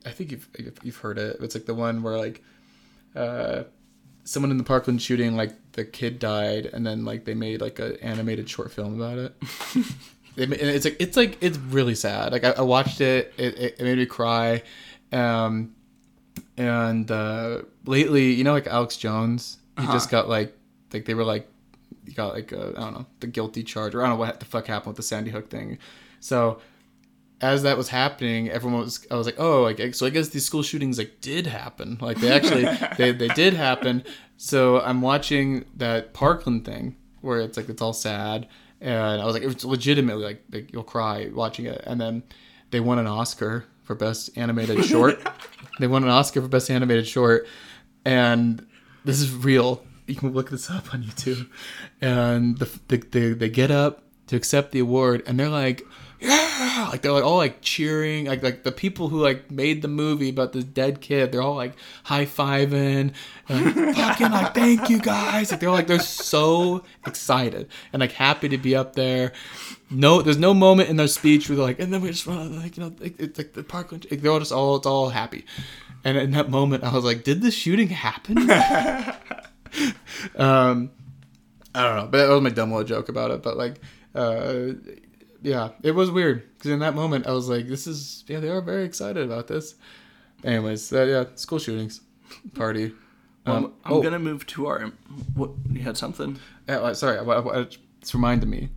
I think you've you've heard it. It's like the one where like uh, someone in the Parkland shooting, like the kid died, and then like they made like an animated short film about it. [laughs] It's like it's like it's really sad. Like I, I watched it, it, it made me cry. Um, and uh, lately, you know, like Alex Jones, he just got like like they were like he got like uh, I don't know the guilty charge or I don't know what the fuck happened with the Sandy Hook thing. So as that was happening, everyone was. I was like, oh, like so. I guess these school shootings like did happen. Like they actually [laughs] they they did happen. So I'm watching that Parkland thing where it's like it's all sad, and I was like, it's legitimately like, like you'll cry watching it. And then they won an Oscar for best animated [laughs] short. they won an Oscar for best animated short, and this is real. You can look this up on YouTube. And the, the, the they get up to accept the award, and they're like, yeah, like they're like all like cheering, like like the people who like made the movie about this dead kid, they're all like high fiving, like [laughs] fucking like thank you guys, like they're like they're so excited and like happy to be up there. No, there's no moment in their speech where they're like, and then we just run like you know, like, it's like the parkland, like, they're all just all it's all happy. And in that moment, I was like, did the shooting happen? [laughs] um, I don't know, but that was my dumb little joke about it. But like, uh, yeah, it was weird because in that moment I was like, "This is yeah." They are very excited about this. Anyways, uh, yeah, school shootings, [laughs] party. Um, Um, I'm oh, gonna move to our. What you had something? uh, sorry, I, I, it's reminded me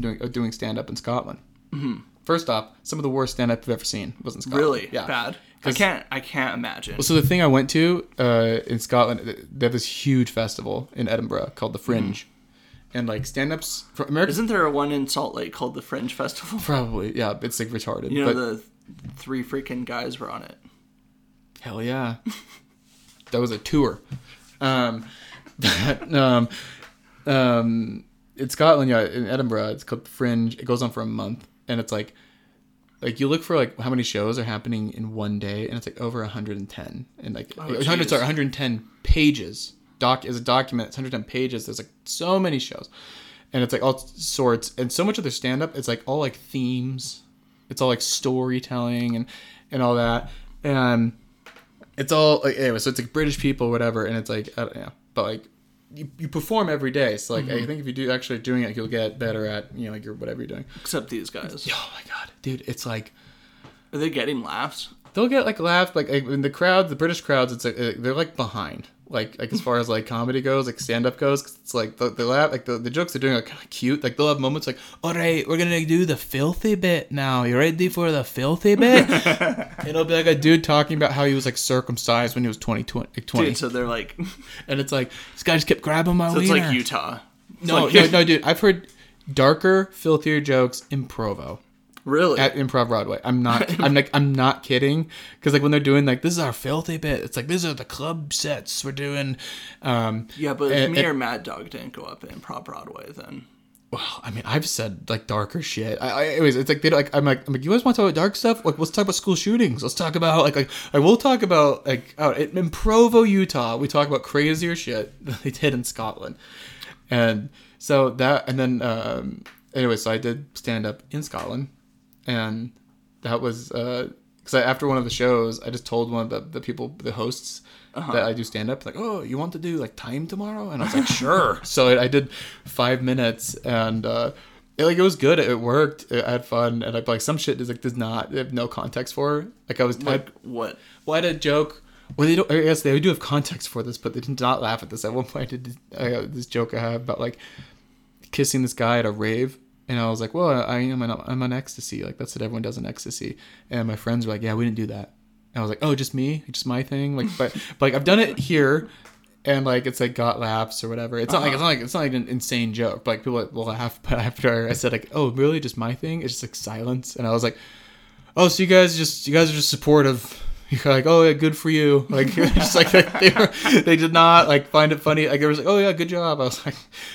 doing uh, doing stand up in Scotland. Mm-hmm. First off, some of the worst stand up I've ever seen was in Scotland. Really Yeah. bad. I can't. I can't imagine. So the thing I went to uh, in Scotland, they have this huge festival in Edinburgh called the Fringe, and like stand-ups from America. Isn't there a one in Salt Lake called the Fringe Festival? [laughs] Probably, yeah, it's like retarded. You know but the three freaking guys were on it. hell yeah, [laughs] that was a tour. Um, [laughs] but, um, um, in Scotland, yeah, in Edinburgh, it's called the Fringe. It goes on for a month, and it's like, like you look for like how many shows are happening in one day, and it's like over 110, and like Oh, 100 sorry, 110 pages. Doc is a document. It's 110 pages. There's like so many shows, and it's like all sorts, and so much of their stand up. It's like all like themes. It's all like storytelling and and all that, and it's all like anyway. So it's like British people, whatever, and it's like I don't know, but like you, you perform every day. So like I mm-hmm. think if you do actually doing it, you'll get better at you know like your whatever you're doing. Except these guys. Oh my god, dude, it's like Are they getting laughs? they'll get like laughs like, like in the crowd, the British crowds. It's like they're like behind. Like, like as far as like comedy goes, like stand up goes, 'cause it's like the, the laugh, like the, the jokes they're doing are kind of cute. Like they'll have moments like, "All right, we're gonna do the filthy bit now. You ready for the filthy bit?" [laughs] It'll be like a dude talking about how he was like circumcised when he was 20, 20, like 20. Dude, so they're like, [laughs] and it's like this guy just kept grabbing my so it's wiener. like Utah. It's no, like- no, [laughs] no, dude. I've heard darker, filthier jokes in Provo Really? at Improv Broadway. I'm not. [laughs] I'm like. I'm not kidding. Because like when they're doing like this is our filthy bit. It's like these are the club sets we're doing. Um, yeah, but if and- me and- or Mad Dog didn't go up in Improv Broadway, then well, I mean, I've said like darker shit. I, I anyways, it's like they like. I'm like, I'm like, you guys want to talk about dark stuff? Like, let's talk about school shootings. Let's talk about like, like, like we'll talk about like out in, in Provo, Utah. We talk about crazier shit [laughs] than they did in Scotland, and so that, and then um, anyway, so I did stand up in Scotland, and that was uh, because I after one of the shows, I just told one of the, the people, the hosts. Uh-huh. That I do stand up, like, oh, you want to do like time tomorrow? And I was like, [laughs] sure. so I, I did five minutes, and uh, it, like it was good. It worked. I had fun, and I like some shit is like does not have no context for. Like I was, I, like what? well, I had a joke. Well, they don't. I guess they do have context for this, but they did not laugh at this. At one point, I did I got this joke I have about like kissing this guy at a rave, and I was like, "Well, I am I'm on ecstasy. Like that's what everyone does in ecstasy." And my friends were like, "Yeah, we didn't do that." And I was like, "Oh, just me, just my thing." Like, but, [laughs] but like I've done it here, and like it's like got laughs or whatever. It's not like it's not like it's not like an insane joke. But like people will laugh. But after I said like, "Oh, really, just my thing?" It's just like silence, and I was like oh, so you guys just you guys are just supportive. [laughs] You're like, oh yeah, good for you. Like [laughs] just like they were, they did not like find it funny. Like it was like, oh yeah, good job. I was like,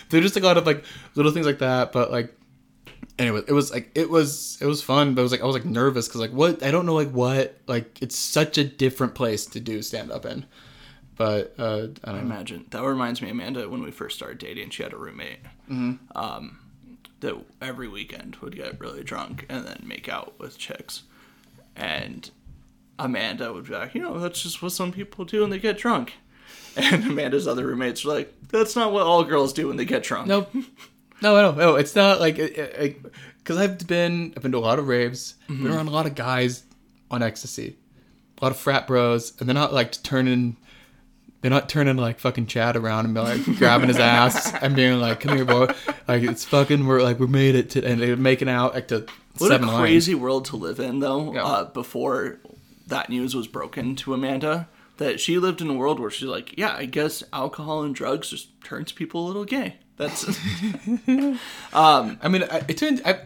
they're just like a lot of like little things like that. But like, anyway, it was like it was it was fun. But it was like I was like nervous because like what I don't know like what like it's such a different place to do stand up in. But uh, I I imagine that reminds me, Amanda, when we first started dating, she had a roommate um, that every weekend would get really drunk and then make out with chicks, and Amanda would be like, you know, that's just what some people do when they get drunk, [laughs] and Amanda's other roommates were like, that's not what all girls do when they get drunk. Nope. [laughs] No, no, no. It's not like because I've been I've been to a lot of raves, been around a lot of guys on ecstasy, a lot of frat bros, and they're not like turning. They're not turning like fucking Chad around and be like [laughs] grabbing his ass and being like, "Come here, boy!" Like it's fucking. We're like we made it to, and they're making out like to What a lines. crazy world to live in, though. Yeah. Uh, before that news was broken to Amanda, that she lived in a world where she's like, yeah, I guess alcohol and drugs just turns people a little gay. That's [laughs] I mean, I, it turned. I,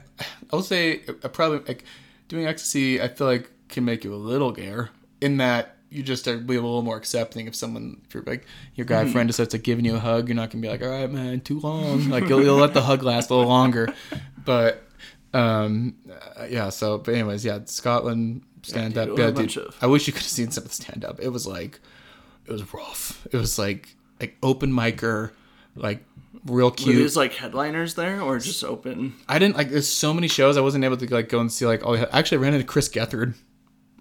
I will say, I probably like doing ecstasy. I feel like can make you a little gayer in that you just are be a little more accepting if someone, if you're like your guy friend decides like giving you a hug, you're not gonna be like, all right, man, too long. Like you'll, you'll let the hug last a little longer. But um, uh, yeah. So, but anyways, yeah, Scotland stand dude, up. Yeah, dude, of- I wish you could have seen some of the stand up. It was like, it was rough. It was like like open micer, like real cute. were these like headliners there or just open? I didn't like. There's so many shows I wasn't able to like go and see. Like, oh, actually, I ran into Chris Gethard.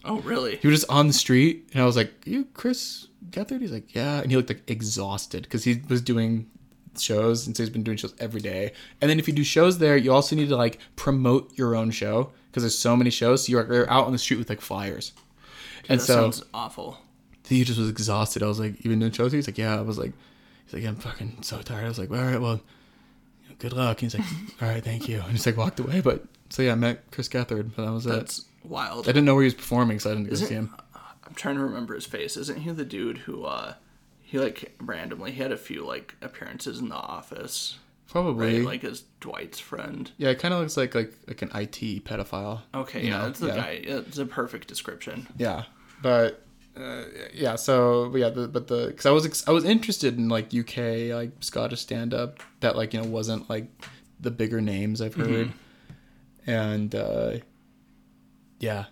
Oh, really? He was just on the street, and I was like, "You, Chris Gethard?" He's like, "Yeah," and he looked like exhausted because he was doing shows, and so he's been doing shows every day. And then if you do shows there, you also need to like promote your own show because there's so many shows. So you're, you're out on the street with like flyers, and That so sounds awful. he just was exhausted. I was like, "You been doing shows?" He's like, "Yeah." I was like, "He's like, I'm fucking so tired." I was like, "All right, well." you know, Good luck. And he's like, [laughs] all right, thank you. And just like walked away. But so yeah, I met Chris Gethard, but that was it. That's wild. I didn't know where he was performing, so I didn't go Isn't- see him. I'm trying to remember his face. Isn't he the dude who uh he like randomly he had a few like appearances in the office, Probably. right? Like as Dwight's friend. yeah, it kind of looks like like like an IT pedophile. Okay, you yeah, know? that's the yeah. guy. It's a perfect description. Yeah, but uh, yeah. So but yeah, the, but the because I was ex- I was interested in like UK like Scottish stand up that like you know wasn't like the bigger names I've heard, and uh, yeah,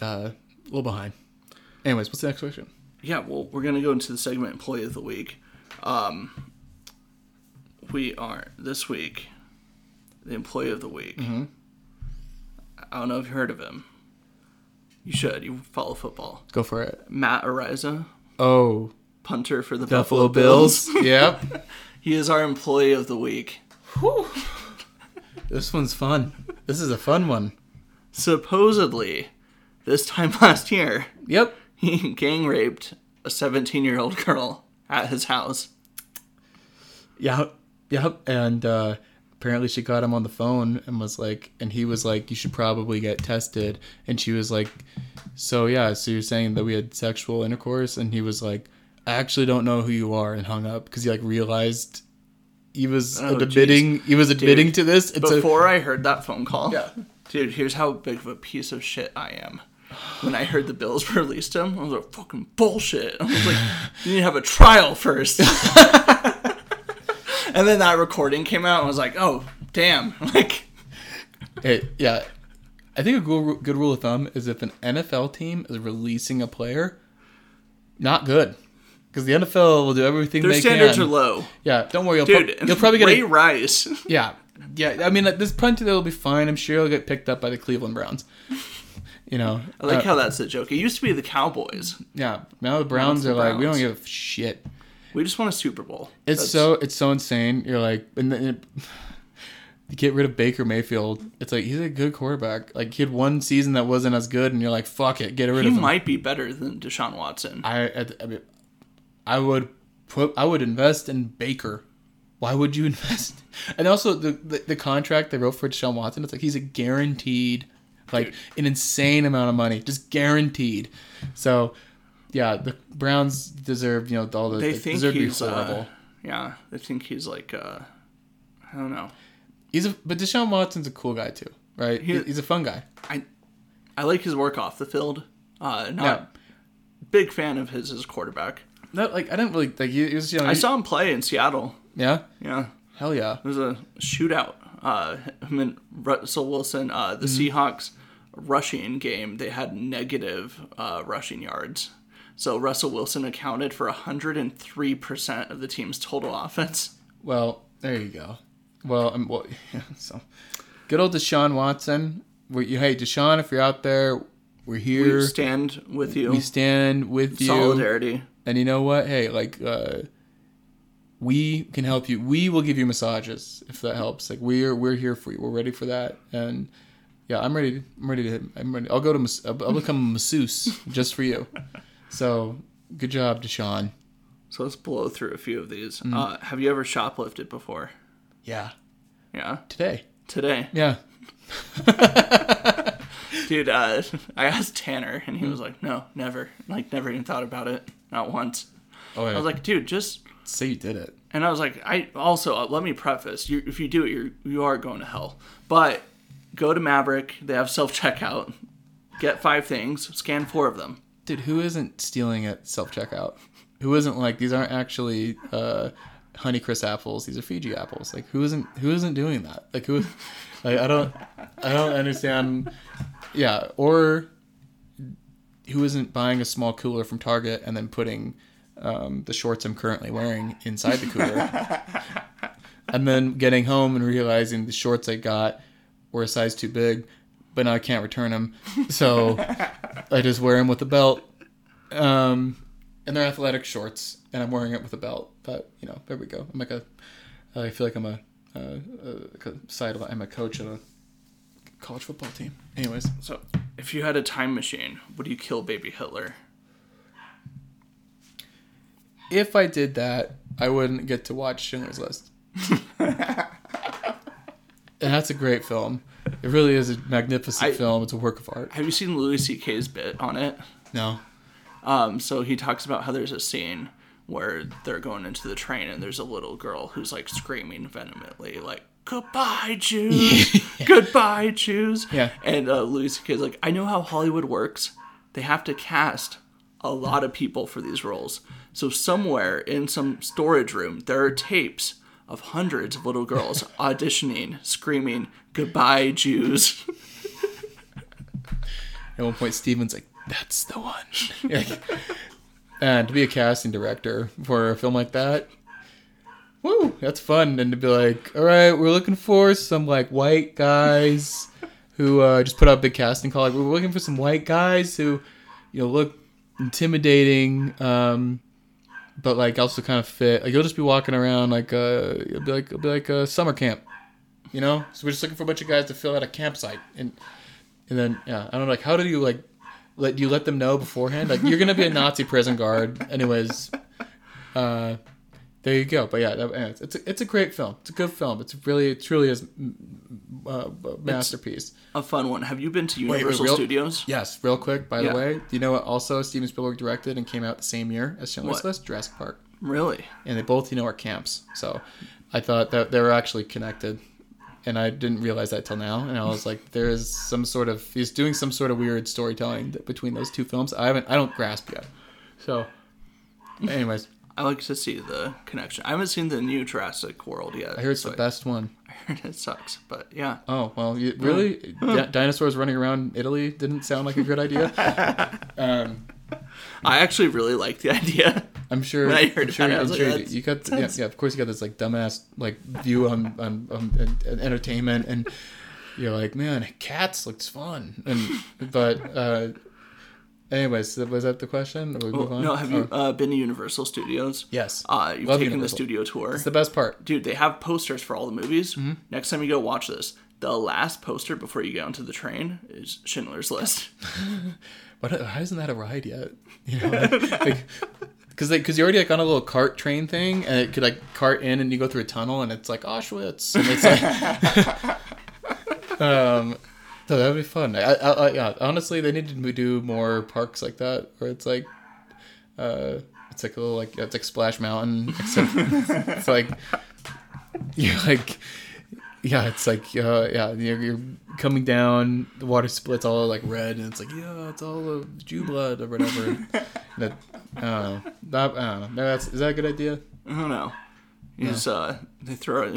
uh, a little behind. Anyways, what's the next question? Yeah, well, we're gonna go into the segment employee of the week. Um, we are this week the employee of the week. Mm-hmm. I don't know if you heard of him. You should. You follow football. Go for it. Matt Araiza, Oh, punter for the Buffalo Bills. [laughs] yep. He is our employee of the week. This one's fun. This is a fun one. Supposedly, this time [laughs] last year, Yep. he gang raped a 17 year old girl at his house. Yep. Yep. And uh, apparently she got him on the phone and was like, and he was like, you should probably get tested. And she was like, so yeah, so you're saying that we had sexual intercourse? And he was like, I actually don't know who you are, and hung up because he like realized he was Oh, admitting he was admitting Dude, to this. It's Before I heard that phone call, Yeah. dude, here's how big of a piece of shit I am. When I heard the Bills [laughs] released him, I was like, fucking bullshit. I was like, you need to have a trial first. [laughs] [laughs] and then that recording came out, and I was like, oh, damn. [laughs] Like, Hey, yeah. I think a good, good rule of thumb is if an NFL team is releasing a player, not good. Because the NFL will do everything their they standards can. are low. Yeah, don't worry. You'll, Dude, prob- you'll probably get Ray a, Rice. [laughs] Yeah, yeah. I mean, plenty that will be fine. I'm sure he'll get picked up by the Cleveland Browns. You know, I like Uh, how that's the joke. It used to be the Cowboys. yeah. Now the Browns the are like, we don't give a shit. We just won a Super Bowl. It's That's- so it's so insane. You're like, and then it, [sighs] you get rid of Baker Mayfield. It's like he's a good quarterback. Like he had one season that wasn't as good, and you're like, fuck it, get rid he of him. might be better than Deshaun Watson. I, I, I mean, I would put, I would invest in Baker. Why would you [laughs] invest? And also the, the, the contract they wrote for Deshaun Watson, it's like he's a guaranteed, like Dude. an insane amount of money, just guaranteed. So, yeah, the Browns deserve, you know, all the they they think deserve to be horrible. uh, yeah. They think he's like uh, I don't know. he's a, but Deshaun Watson's a cool guy too, right? He- he's a fun guy. I I like his work off the field. Uh, not Yeah. big fan of his as quarterback. No, like I didn't really like. He, he was, you know, I saw him play in Seattle. yeah, Yeah, hell yeah. it was a shootout. Uh, him and Russell Wilson. Uh, the Mm-hmm. Seahawks rushing game. They had negative uh, rushing yards. So Russell Wilson accounted for 103% of the team's total offense. Well, there you go. Well, um, well, [laughs] yeah, so good old Deshaun Watson. We, you, hey, Deshaun, if you're out there, we're here. We stand with you. We stand with you. Solidarity. And you know what? Hey, like, uh, we can help you. We will give you massages if that helps. Like, we're we're here for you. We're ready for that. And yeah, I'm ready. I'm ready to. I'm ready. I'll go to. I'll become a masseuse just for you. [laughs] So good job, Deshaun. So let's blow through a few of these. Mm. Uh, have you ever shoplifted before? Yeah. Yeah. Today. Today. Yeah. [laughs] Dude, uh, I asked Tanner, and he was like, "No, never. Like, never even thought about it, not once." Oh, yeah. I was like, "Dude, just." say you did it. And I was like, I also uh, let me preface: you, if you do it, you you are going to hell. But go to Maverik; they have self checkout. Get five things, scan four of them. Dude, who isn't stealing at self checkout? Who isn't like these aren't actually uh, Honeycrisp apples? These are Fuji apples. Like who isn't who isn't doing that? Like who? Like I don't I don't understand. Yeah, or who isn't buying a small cooler from Target and then putting um, the shorts I'm currently wearing inside the cooler, [laughs] and then getting home and realizing the shorts I got were a size too big, but now I can't return them, so I just wear them with a belt. Um, and they're athletic shorts, and I'm wearing it with a belt. But you know, there we go. I'm like a, I feel like I'm a, a, a side of I'm a coach of a college football team. Anyways, So, if you had a time machine, would you kill baby Hitler? if I did that, I wouldn't get to watch Schindler's List. [laughs] and that's a great film. [laughs] It really is a magnificent I- film. It's a work of art. Have you seen Louis C.K.'s bit on it? No. Um, so he talks about how there's a scene where they're going into the train and there's a little girl who's like screaming vehemently, like "Goodbye, Jews! [laughs] Goodbye, Jews!" Yeah. And uh, Louis C.K.'s like, "I know how Hollywood works. They have to cast a lot of people for these roles. So somewhere in some storage room, there are tapes." Of hundreds of little girls [laughs] auditioning, screaming, "Goodbye, Jews!" [laughs] At one point, Steven's like, "That's the one." [laughs] Like, and to be a casting director for a film like that, woo, that's fun. And to be like, "All right, we're looking for some like white guys who uh, just put out a big casting call. Like, we're looking for some white guys who, you know, look intimidating." Um, but like also kind of fit. Like you'll just be walking around like uh, it'll be like it'll be like a summer camp, you know. So we're just looking for a bunch of guys to fill out a campsite, and and then yeah, I don't know, like how do you like let do you let them know beforehand? Like you're gonna be a Nazi prison guard, anyways. Uh, there you go. But yeah, that, it's a, it's a great film. It's a good film. It's really it truly is mm, uh, a masterpiece. A fun one. Have you been to wait, Universal real- Studios? Yes, real quick. By Yeah. the way, do you know what? Also, Steven Spielberg directed and came out the same year as Schindler's? List, Jurassic Park, Really? and they both you know are camps. So I thought that they were actually connected. And I didn't realize that till now, and I was like, "There is some sort of he's doing some sort of weird storytelling between those two films." I haven't, I don't grasp yet. So, anyways, [laughs] I like to see the connection. I haven't seen the new Jurassic World yet. I heard it's so the best one. [laughs] I heard it sucks, but yeah. Oh well, you, really? [laughs] Di- dinosaurs running around Italy didn't sound like a good idea. um, I actually really like the idea. I'm sure. When I heard I'm sure, I I'm like, sure you, "That's- you got. Yeah, yeah, of course you got this like dumbass like view on on, on, en- entertainment, and you're like, man, cats looks fun, and but. uh Anyways, was that the question? Or we move on? No, have you Oh, uh, been to Universal Studios? yes. Uh, you've Love taken Universal. the studio tour. It's the best part. Dude, they have posters for all the movies. Mm-hmm. Next time you go watch this, the last poster before you get onto the train is Schindler's List. [laughs] But how isn't that a ride yet? You know, like, [laughs] like because because you're already like on a little cart train thing, and it could like cart in, and you go through a tunnel, and it's like Auschwitz, and it's like, [laughs] um, so that'd be fun. I, I, I, yeah, honestly, they need to do more parks like that, where it's like, uh, it's like a little like it's like Splash Mountain, except [laughs] it's like you're like. Yeah, it's like uh, yeah, you're, you're coming down. The water splits all like red, and it's like yeah, it's all of Jew blood or whatever. [laughs] that I don't know. That, I don't know. Maybe that's is that a good idea? I don't know. You just, uh, they throw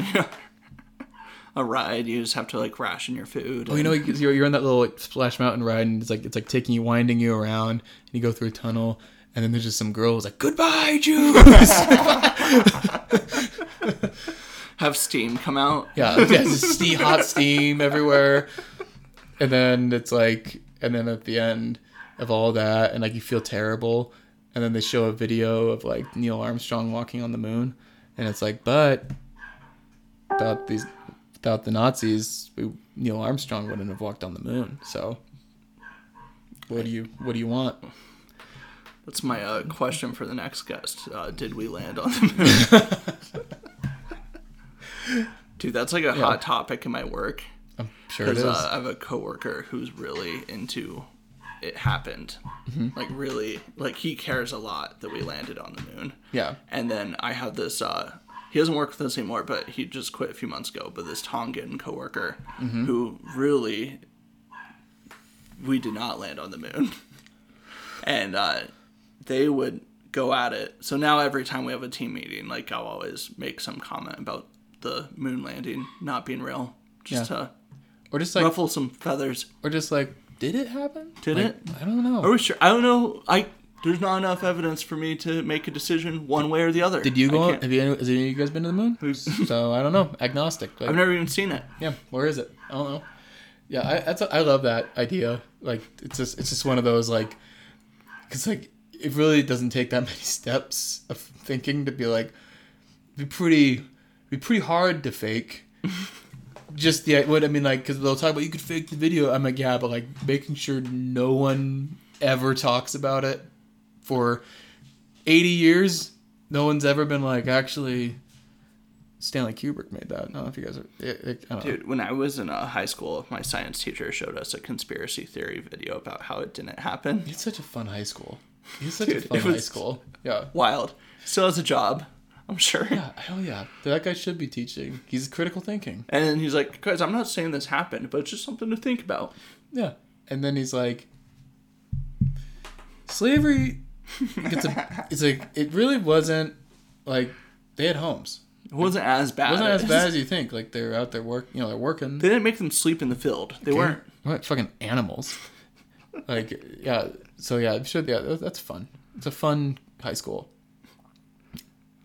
[laughs] a ride. You just have to like ration your food. Oh, you know, you're, you're on that little like, Splash Mountain ride, and it's like it's like taking you, winding you around, and you go through a tunnel, and then there's just some girl who's like, "Goodbye, Jews." [laughs] have steam come out. yeah, [laughs] yeah, steam, hot steam everywhere, and then it's like, and then at the end of all that, and like you feel terrible, and then they show a video of like Neil Armstrong walking on the moon, and it's like, but without these, without the Nazis, we, Neil Armstrong wouldn't have walked on the moon. So, what do you what do you want? That's my uh, question for the next guest. Uh, did we land on the moon? [laughs] Dude, that's like a hot topic in my work. I'm sure it is. Uh, I have a coworker who's really into it happened. Mm-hmm. Like really, like he cares a lot that we landed on the moon. yeah. And then I have this. uh He doesn't work with us anymore, but he just quit a few months ago. But this Tongan coworker Mm-hmm. who really, we did not land on the moon, [laughs] and uh they would go at it. So now every time we have a team meeting, like I'll always make some comment about the moon landing not being real, just Yeah. to Or just like, ruffle some feathers. or just like, did it happen? Did Like, it? I don't know. Are we sure? I don't know. I there's not enough evidence for me to make a decision one way or the other. Did you go? Have you? Has any of you guys been to the moon? [laughs] so I don't know. Agnostic. Like, I've never even seen it. Yeah, where is it? I don't know. Yeah, I that's I love that idea. Like it's just it's just one of those like, cause like it really doesn't take that [laughs] many steps of thinking to be like, be pretty, be pretty hard to fake. [laughs] just the what I mean like because they'll talk about you could fake the video. I'm like yeah, but like making sure no one ever talks about it for 80 years. No one's ever been like actually. Stanley Kubrick made that. I don't know if you guys are. It, it, I don't know. Dude, when I was in uh, high school, my science teacher showed us a conspiracy theory video about how it didn't happen. It's such a fun high school. It's such Dude, a fun high school. Yeah. Wild. Still has a job, [laughs] I'm sure. Yeah, hell yeah. That guy should be teaching. He's critical thinking. And then he's like, guys, I'm not saying this happened, but it's just something to think about. Yeah. And then he's like, slavery. [laughs] It's a. It's like it really wasn't like they had homes. It wasn't as bad. It wasn't as [laughs] bad as you think. Like they're out there work. You know, they're working. They didn't make them sleep in the field. They weren't. What fucking animals? like yeah. So yeah, I'm sure. Yeah, that's fun. It's a fun high school.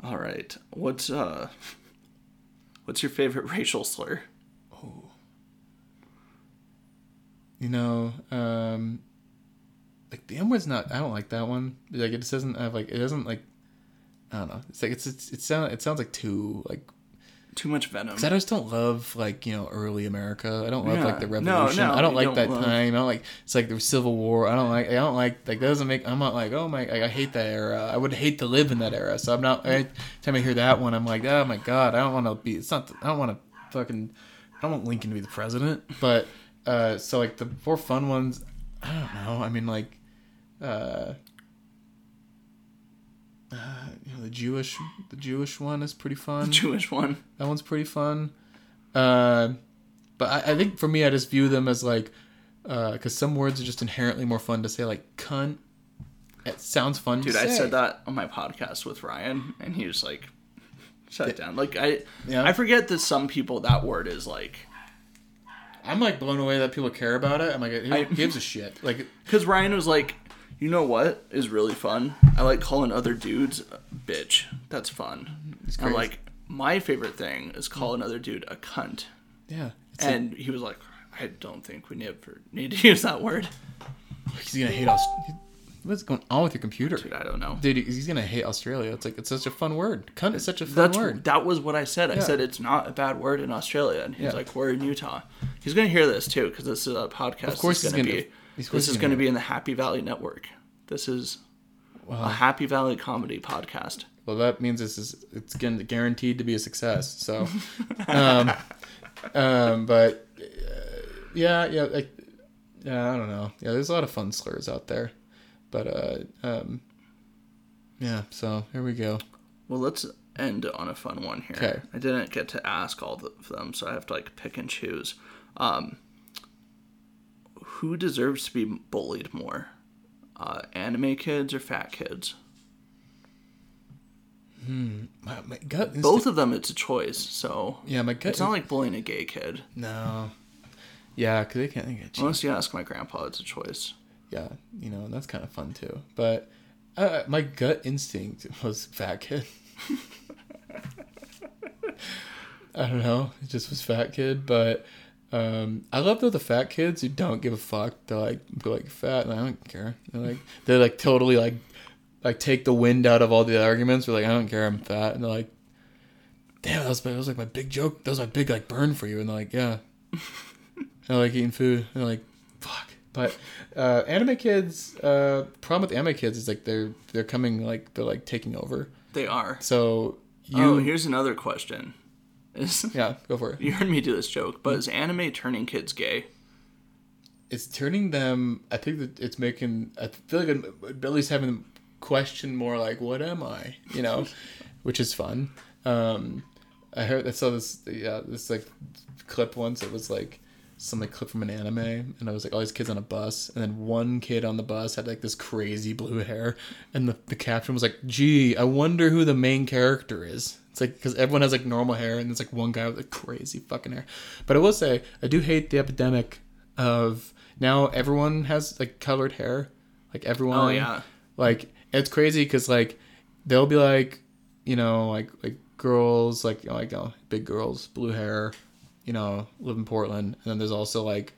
All right. What's uh [laughs] what's your favorite [laughs] racial slur? Oh. You know, um, like the N word's not. I don't like that one. Like it just doesn't have like it doesn't like. I don't know. It's like it's, it's it sounds it sounds like too like. Too much venom. 'cause I just don't love like you know early America. I don't love like the Yeah. No, revolution. no, I don't like don't that love- time. I don't like it's like the Civil War. I don't like I don't like like that doesn't make. I'm not like oh my I, I hate that era. I would hate to live in that era. So I'm not. Every time I hear that one, I'm like oh my god. I don't want to be. It's not. I don't want to fucking. I don't want Lincoln to be the president. But uh, so like the four fun ones. I don't know. I mean like. Uh, uh, you know the Jewish the Jewish one is pretty fun. Jewish one. That one's pretty fun. Uh, but I, I think for me, I just view them as like, because some words are just inherently more fun to say, like cunt. It sounds fun. Dude, I say. said that on my podcast with Ryan and he was like [laughs] shut it down. Like I Yeah. I forget that some people that word is like I'm like blown away that people care about it. I'm like, who I- gives a shit? Like, [laughs] cuz Ryan was like you know what is really fun? I like calling other dudes a bitch. That's fun. I'm crazy. like my favorite thing is call another dude a cunt. yeah, it's And he was like I don't think we never need to [laughs] use that word. he's gonna hate us. What's going on with your computer, Dude, I don't know. dude? He's gonna hate Australia. It's like it's such a fun word. Cunt is such a fun That's word. that was what I said. I Yeah. said it's not a bad word in Australia, and he's Yeah. like, "We're in Utah." He's gonna hear this too because this is a podcast. Of course he's gonna, gonna- be. This is gonna gonna be in the Happy Valley Network. This is a Happy Valley comedy podcast. Well, that means this is it's gu- guaranteed to be a success. So, [laughs] um, um, but uh, yeah, yeah, like, yeah, I don't know. Yeah, there's a lot of fun slurs out there, but uh, um, yeah. So here we go. Well, let's end on a fun one here. Okay. I didn't get to ask all of them, so I have to like pick and choose. Um, who deserves to be bullied more, uh, anime kids or fat kids? My, my gut. Both of them, it's a choice. So Yeah, my gut. it's not like bullying a gay kid. no. Yeah, because they can't think of Unless you ask my grandpa, it's a choice. Yeah, you know, that's kind of fun too. But uh, my gut instinct [laughs] was fat kid. [laughs] I don't know. It just was fat kid, but um, I love though the fat kids who don't give a fuck. They're like, be like fat, and I don't care. They're like, they're like totally like, like take the wind out of all the arguments. They're like, I don't care, I'm fat, and they're like, damn, that was, that was like my big joke. That was my big like burn for you, and they're like, yeah. [laughs] I like eating food. And they're like, fuck. But uh, anime kids, uh, problem with anime kids is like they're they're coming like they're like taking over. They are. So you oh, here's another question. Is, [laughs] Yeah, go for it. You heard me do this joke, but is anime turning kids gay? It's turning them. I think that it's making. I feel like I'm at least having them question more like, "What am I?" You know, [laughs] which is fun. Um, I heard I saw this yeah this like clip once. It was like some like clip from an anime, and I was like all these kids on a bus, and then one kid on the bus had like this crazy blue hair, and the the caption was like, "Gee, I wonder who the main character is." It's like because everyone has like normal hair, and there's like one guy with like crazy fucking hair. But I will say, I do hate the epidemic of now everyone has like colored hair, like everyone. Oh, yeah. Like it's crazy because like they'll be like, you know, like like girls like you know, like oh, big girls, blue hair, you know, live in Portland, and then there's also like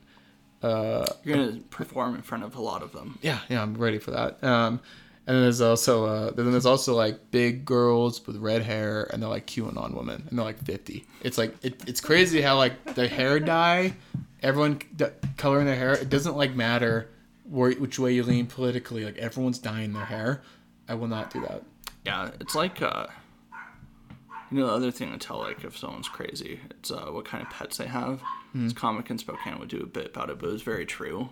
Uh, You're gonna perform in front of a lot of them. yeah, yeah, I'm ready for that. Um, and then there's also uh, then there's also like big girls with red hair, and they're like QAnon women, and they're like 50. It's like it, it's crazy how like the hair dye, everyone d- coloring their hair. It doesn't like matter where, which way you lean politically. Like everyone's dyeing their hair. I will not do that. Yeah, it's like uh, you know the other thing to tell like if someone's crazy, it's uh, what kind of pets they have. This comic in Spokane would do a bit about it, but it was very true.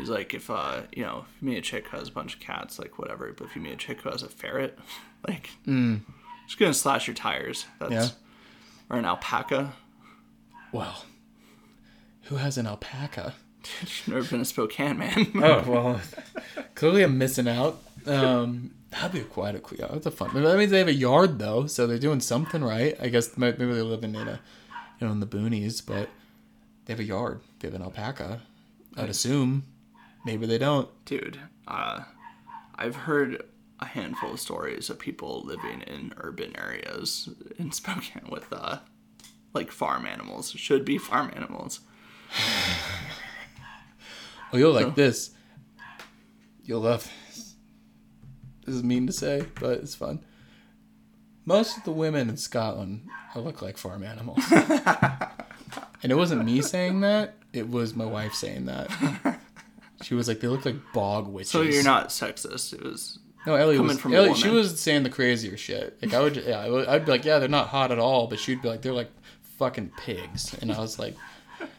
He's like, if uh, you know, if you meet a chick who has a bunch of cats, like whatever, but if you meet a chick who has a ferret, [laughs] like, just gonna slash your tires. That's Yeah. or an alpaca. Well, who has an alpaca? [laughs] You've never been to Spokane, man. [laughs] Oh well, clearly I'm missing out. Um, that'd be quite a yeah, that's a fun. That means they have a yard though, so they're doing something right. I guess maybe they're living in a, you know, in the boonies, but they have a yard. They have an alpaca. I'd assume. Maybe they don't. Dude, uh, I've heard a handful of stories of people living in urban areas in [laughs] Spokane with, uh, like farm animals. Should be farm animals. Oh, you'll like this. You'll love this. This is mean to say, but it's fun. Most of the women in Scotland look like farm animals. [laughs] and it wasn't me saying that, it was my wife saying that. [laughs] She was like, they look like bog witches. So you're not sexist. It was No, Ellie coming was. from a Ellie, she was saying the crazier shit. Like I would, yeah, I would, I'd be like, yeah, they're not hot at all, but she'd be like, they're like fucking pigs, and I was like,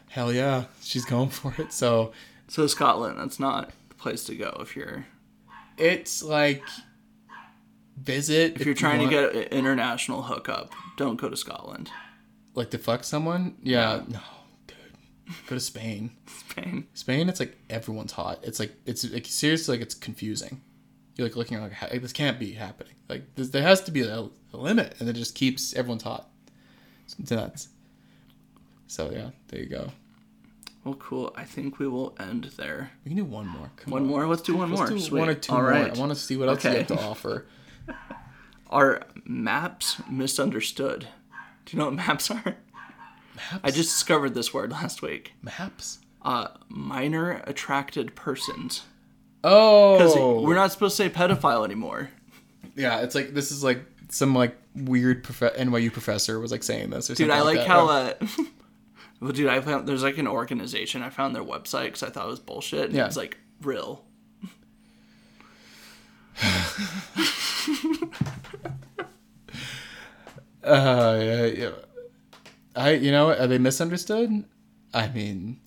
hell yeah, she's going for it. So so Scotland. That's not the place to go if you're it's like visit if you're trying to get an international hookup. Don't go to Scotland. like to fuck someone. Yeah, no, dude, go to Spain. Spain. Spain, it's like everyone's hot. It's like it's like seriously like it's confusing. You're like looking like, this can't be happening. Like this, there has to be a, a limit, and it just keeps everyone's hot. It's nuts. So yeah, there you go. Well, cool. I think we will end there. We can do one more. Come One on. more. Let's do one Let's more. do one or two All more. right. I want to see what else you have to offer. [laughs] Are maps misunderstood? Do you know what maps are? Maps. I just discovered this word [laughs] last week. maps. Uh, minor attracted persons. Oh, Because we're not supposed to say pedophile anymore. Yeah, it's like this is like some like weird prof- NYU professor was like saying this or Dude, something. I like that. how. Uh, [laughs] well, dude, I found there's like an organization. I found their website because I thought it was bullshit. And Yeah. It's like real. [sighs] [laughs] Uh, yeah, yeah. I you know are they misunderstood? I mean,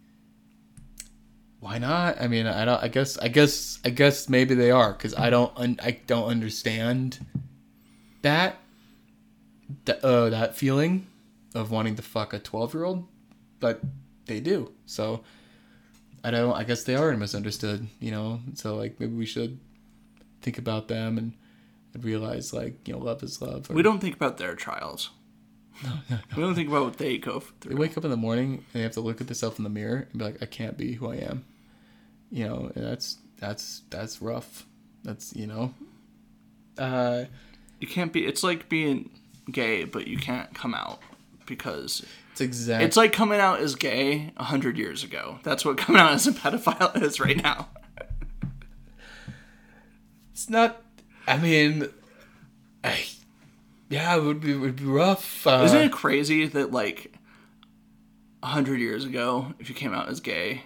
why not? I mean, I don't. I guess. I guess. I guess maybe they are because I don't. Un, I don't understand that. That uh, that feeling of wanting to fuck a twelve year old, but they do. So I don't. I guess they are misunderstood. You know. So like maybe we should think about them and. and Realize like you know love is love. or- We don't think about their trials. We don't think about what they go through. They wake up in the morning and they have to look at themselves in the mirror and be like, I can't be who I am. You know, that's that's that's rough. That's you know. Uh You can't be. It's like being gay, but you can't come out because it's exactly it's like coming out as gay a hundred years ago. That's what [laughs] coming out as a pedophile [laughs] is right now. it's not I mean I yeah, it would be it would be rough. Uh, Isn't it crazy that like a hundred years ago, if you came out as gay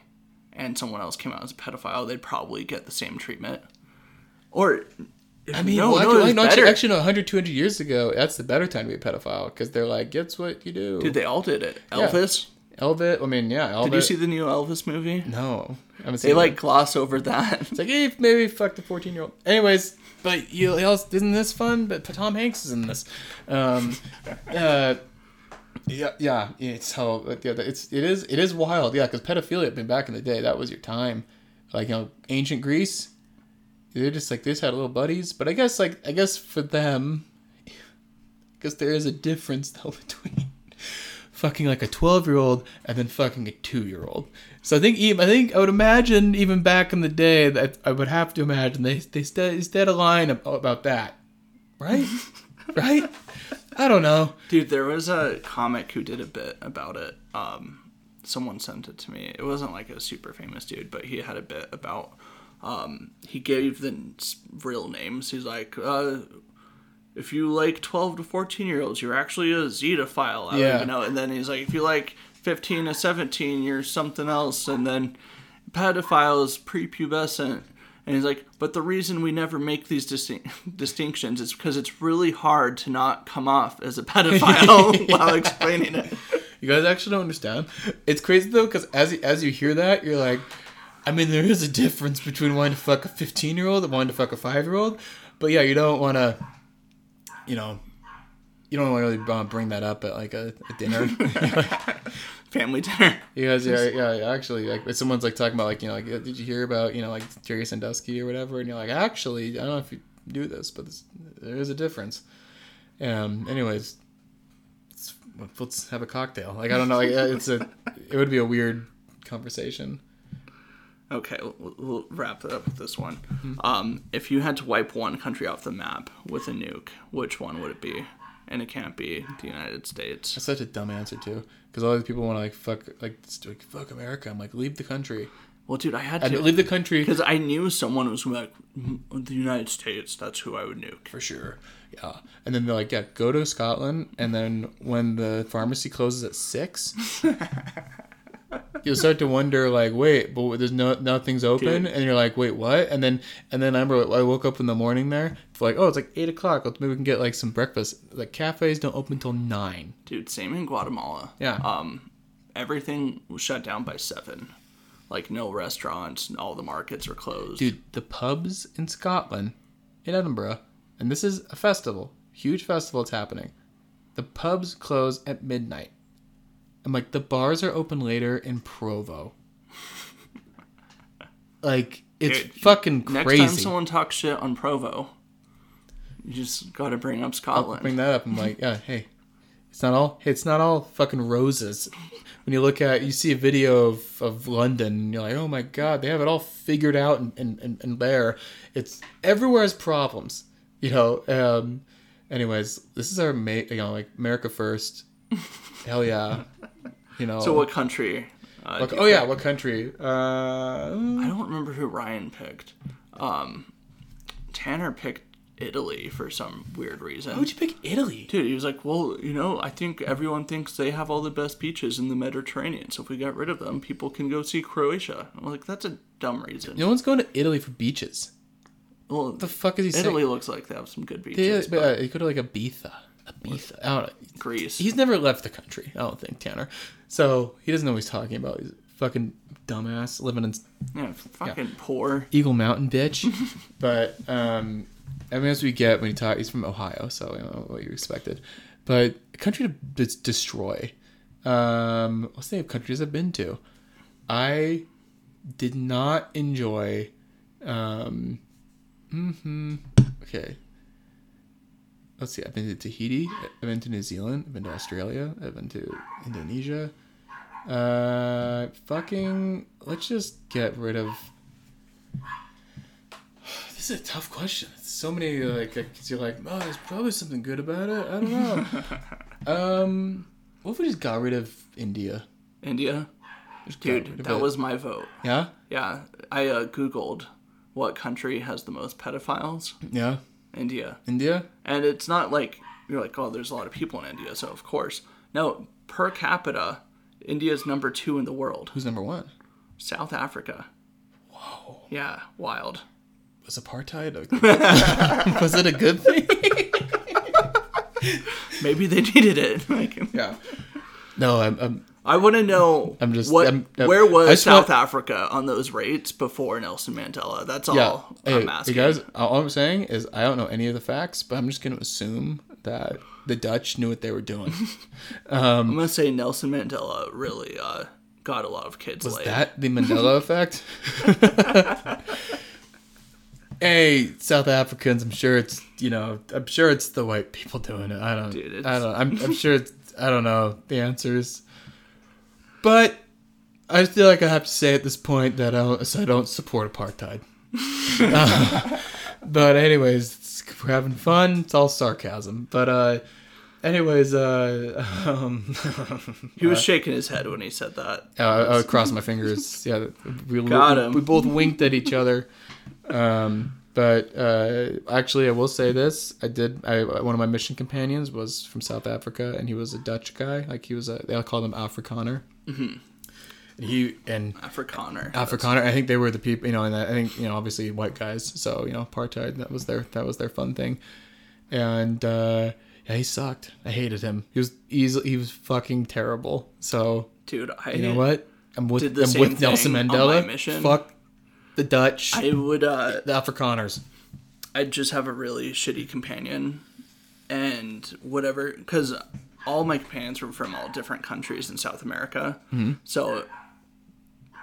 and someone else came out as a pedophile, they'd probably get the same treatment? Or I mean, No, well, no, actually, no, actually, actually, no, 100, 200 years ago, that's the better time to be a pedophile because they're like, "Guess what you do?" Dude, they all did it. Elvis. Elvis. I mean, yeah, Elvis. Did you see the new Elvis movie? No, I haven't They like gloss over that. It's like, hey, maybe fuck the fourteen-year-old. Anyways, but you isn't this fun? But Tom Hanks is in this. Um, uh, yeah, yeah, it's how yeah, it's it is it is wild. Yeah, because pedophilia. I mean, back in the day, that was your time. Like you know, ancient Greece, they're just like they had little buddies. But I guess like I guess for them, because there is a difference though [laughs] between fucking like a 12 year old and then fucking a 2 year old so i think even i think i would imagine even back in the day that i would have to imagine they they st- instead a line about that right [laughs] right i don't know Dude, there was a comic who did a bit about it. Um, someone sent it to me. It wasn't like a super famous dude, but he had a bit about. Um, he gave the real names. He's like, uh, if you like 12 to 14 year olds, you're actually a Zetaphile. I Yeah. don't even know. And then he's like, if you like 15 to 17, you're something else. And then pedophile is prepubescent. And he's like, but the reason we never make these distin- [laughs] distinctions is because it's really hard to not come off as a pedophile [laughs] while explaining it. you guys actually don't understand it's crazy though because as, as you hear that you're like i mean there is a difference between wanting to fuck a 15 year old and wanting to fuck a 5 year old but yeah you don't want to you know you don't really want to bring that up at like a, a dinner [laughs] Family dinner. You guys, yeah, yeah, actually, like if someone's like talking about like you know like uh, did you hear about you know like Jerry Sandusky or whatever, and you're like actually I don't know if you do this, but this, there is a difference. Um. Anyways, let's, let's have a cocktail. Like I don't know, like uh, it's a it would be a weird conversation. Okay, we'll, we'll wrap it up with this one. Um, if you had to wipe one country off the map with a nuke, which one would it be? And it can't be the United States. That's such a dumb answer too, because all these people want to like fuck like, like fuck America. I'm like leave the country. Well, dude, I had to leave the country because I knew someone was like "Mm, the United States. That's who I would nuke. for sure. Yeah, and then they're like, yeah, go to Scotland, and then when the pharmacy closes at six, [laughs] you'll start to wonder, like, wait, but there's no nothing's open, Dude. and you're like, wait, what? And then and then I remember I woke up in the morning there, it's like, oh, it's like eight o'clock. Let's maybe we can get like some breakfast. Like cafes don't open until nine. Dude, same in Guatemala. Yeah. Um, everything was shut down by seven. Like no restaurants, all the markets are closed. Dude, the pubs in Scotland, in Edinburgh, and this is a festival, huge festival that's happening. The pubs close at midnight. I'm like, the bars are open later in Provo. like, it's Dude, fucking Next crazy. Next time someone talks shit on Provo, you just got to bring up I'll Scotland. bring that up. I'm like, yeah, hey, it's not all. It's not all fucking roses. When you look at, you see a video of, of London, and you're like, oh my god, they have it all figured out and and, and, and there. It's everywhere has problems. You know. Um. Anyways, this is our mate. You know, like America first. [laughs] Hell yeah. You know. so what country? Uh, you oh yeah, pick? what country? Uh. I don't remember who Ryan picked. Um, Tanner picked Italy for some weird reason. Why would you pick Italy? Dude, he was like, well, you know, I think everyone thinks they have all the best beaches in the Mediterranean. So if we got rid of them, people can go see Croatia. I'm like, that's a dumb reason. No one's going to Italy for beaches. well, What the fuck is he saying? Italy looks like they have some good Yeah, beaches. but, but uh, you go to like Ibiza. Ibiza. I don't know. Greece. He's never left the country. I don't think Tanner. So he doesn't know what he's talking about. He's a fucking dumbass living in yeah, fucking poor. Eagle Mountain, bitch. [laughs] but um, I mean, as we get when he talk, he's from Ohio, so you know what you expected. But country to d- destroy. Um, let's think of countries I've been to. I did not enjoy. Um, mm-hmm. Okay. Let's see. I've been to Tahiti. I've been to New Zealand. I've been to Australia. I've been to Indonesia. Uh, fucking. Let's just get rid of. [sighs] This is a tough question. It's so many like, because you're like, oh, there's probably something good about it. I don't know. [laughs] um, what if we just got rid of India? India. Just Dude, that it. was my vote. yeah, Yeah, I uh, Googled what country has the most pedophiles. yeah, India. India. And it's not like you're like, oh, there's a lot of people in India, so of course. No, per capita, India's number two in the world. Who's number one? South Africa. Whoa. Yeah, wild. was apartheid a, [laughs] was it a good thing? [laughs] Maybe they needed it. [laughs] Like, yeah. No, I'm, I'm I want to know. [laughs] I'm just- what. I'm- I'm- where was I South want- Africa on those rates before Nelson Mandela? That's all yeah. I'm you asking. guys, all I'm saying is I don't know any of the facts, but I'm just going to assume that the Dutch knew what they were doing. [laughs] [laughs] I'm gonna say Nelson Mandela really uh, got a lot of kids Was laid. that the Mandela effect? hey, South Africans, I'm sure it's you know, I'm sure it's the white people doing it. I don't, Dude, I don't, I'm, I'm sure it's, I don't know the answers, but I feel like I have to say at this point that I don't, so I don't support apartheid. [laughs] Uh, but anyways, it's, we're having fun. It's all sarcasm, but uh, anyways, uh, [laughs] um. he was shaking his head when he said that. Uh, I would cross my fingers. Yeah, we, Got we, him. we both winked at each other. Um, but uh, actually, I will say this: I did. I one of my mission companions was from South Africa, and he was a Dutch guy. Like he was a, they all called him Afrikaner. Mm-hmm. He and Afrikaner. Afrikaner. I think they were the people, you know, and I think you know, obviously white guys. So you know, apartheid. That was their that was their fun thing. And uh, yeah, he sucked. I hated him. He was easily he was fucking terrible. So Dude, I you know what? I'm with Did the I'm with Nelson Mandela. Fuck the Dutch, I would. Uh, the Afrikaners. I'd just have a really shitty companion, and whatever, because all my companions were from all different countries in South America. Mm-hmm. So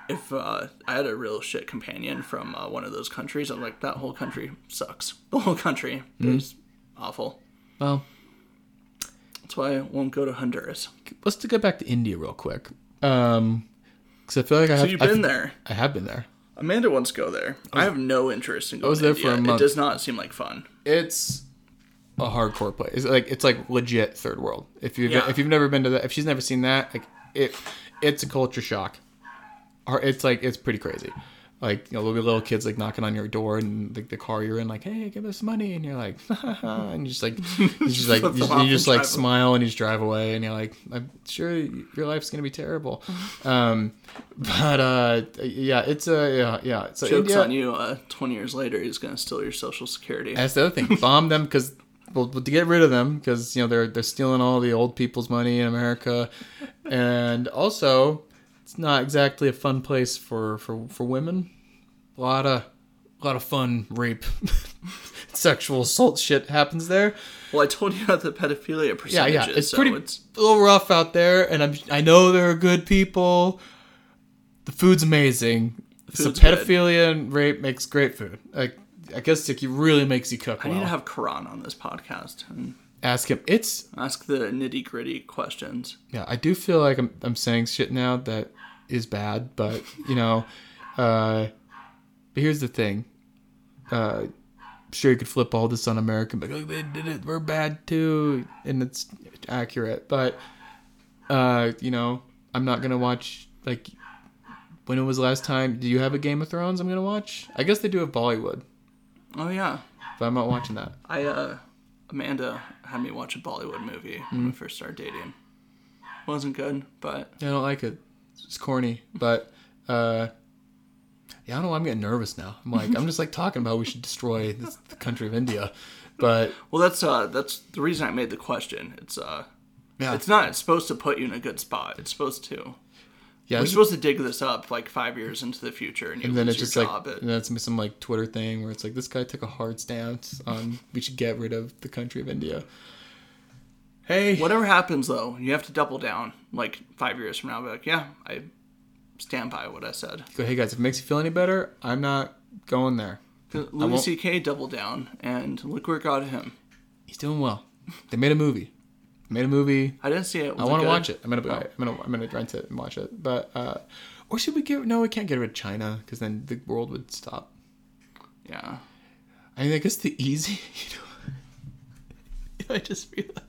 if uh, I had a real shit companion from uh, one of those countries, I'm like, that whole country sucks. [laughs] The whole country Mm-hmm. is awful. Well, That's why I won't go to Honduras. let's to get back to India real quick. Um, because I feel like I So have. you've I've- been there. I have been there. Amanda wants to go there. I have no interest in going I was there India. for a month. It does not seem like fun. It's a hardcore place. It's like it's like legit third world. If you Yeah. if you've never been to that, if she's never seen that, like it, it's a culture shock. Or it's like it's pretty crazy. Like you know, there'll be little kids like knocking on your door and like the car you're in, like, hey, give us money, and you're like, [laughs] and you just like, [laughs] you just like, you, just- you just like away. smile and you just drive away, and you're like, I'm sure your life's gonna be terrible. [laughs] Um, but uh, yeah, it's a yeah, yeah. So Joke's India, on you. Uh, 20 years later, he's going to steal your social security. that's the other thing. Bomb them because well, to get rid of them because you know they're they're stealing all the old people's money in America, and also it's not exactly a fun place for for for women. A lot of a lot of fun rape, [laughs] sexual assault shit happens there. Well, I told you about the pedophilia percentages. yeah, yeah, it's so pretty It's, a little rough out there, and I'm I know there are good people. The food's amazing. The food's good. pedophilia and rape makes great food. Like I guess it really makes you cook I well. need to have Karan on this podcast and Ask him. It's ask the nitty gritty questions. yeah. I do feel like I'm I'm saying shit now that is bad, but you know, [laughs] uh, but here's the thing. Uh, sure you could flip all this on American, but like, they did it. We're bad too, and it's accurate. But uh, you know, I'm not gonna watch like. When it was the last time? Do you have a Game of Thrones? I'm gonna watch. I guess they do have Bollywood, Oh yeah, but I'm not watching that. I uh, Amanda had me watch a Bollywood movie when Mm-hmm. we first started dating. Wasn't good, but I don't like it. It's corny, but uh, yeah, I don't know. why I'm getting nervous now. I'm like, I'm just like talking about we should destroy this, the country of India, but well, that's uh, that's the reason I made the question. It's uh, yeah, it's not. It's supposed to put you in a good spot. It's supposed to. Yeah. We're supposed to dig this up like five years into the future, and you and then it's just your like, job. at- and then it's some like Twitter thing where it's like this guy took a hard stance on we should get rid of the country of India. Hey, Whatever happens, though, you have to double down. Like five years from now, be like, yeah, I stand by what I said. go, hey guys, if it makes you feel any better, I'm not going there. 'Cause Louis won't- C.K. doubled down, and look where it got him. He's doing well. They made a movie. Made a movie. I didn't see it. I want to watch it. I'm gonna, I'm gonna, I'm gonna rent it and watch it. But, uh, or should we get? No, we can't get rid of China because then the world would stop. Yeah. I mean, I guess the easy. [laughs] You know, [laughs] I just realized.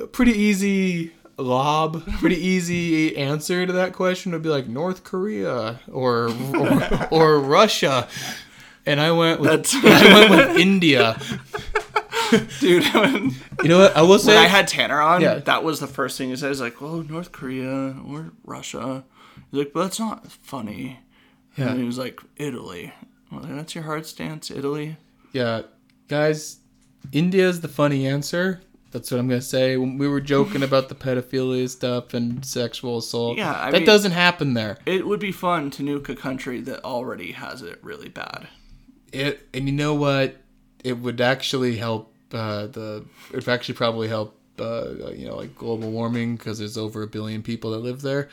A [laughs] pretty easy lob, pretty easy answer to that question would be like North Korea or or, or Russia, and I went with That's I went with India. [laughs] dude. When, You know what? I will say when I had Tanner on, Yeah. that was the first thing he said. He's like, "Well, North Korea or Russia." He's like, "But that's not funny." Yeah. And he was like, "Italy." Well, that's your hard stance, Italy. Yeah, guys, India's the funny answer. That's what I'm gonna say. When we were joking about the pedophilia stuff and sexual assault, Yeah, I that mean- doesn't happen there. It would be fun to nuke a country that already has it really bad. It and you know what? It would actually help uh, the. It actually probably help. Uh, you know, like global warming because there's over a billion people that live there.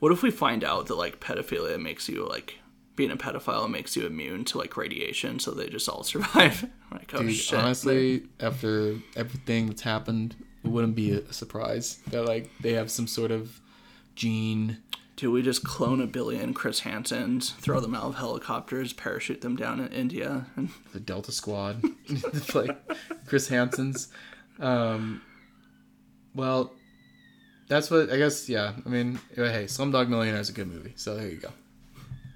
What if we find out that like pedophilia makes you like being a pedophile makes you immune to like radiation, so they just all [laughs] survive? like, oh Dude, shit! honestly, after everything that's happened, it wouldn't be a surprise that like they have some sort of gene. Do we just clone a billion Chris Hansens, throw them out of helicopters, parachute them down in India, and the Delta Squad, [laughs] It's like Chris Hansen's. Um, well, that's what I guess. Yeah, I mean, hey, Slumdog Millionaire is a good movie, so there you go.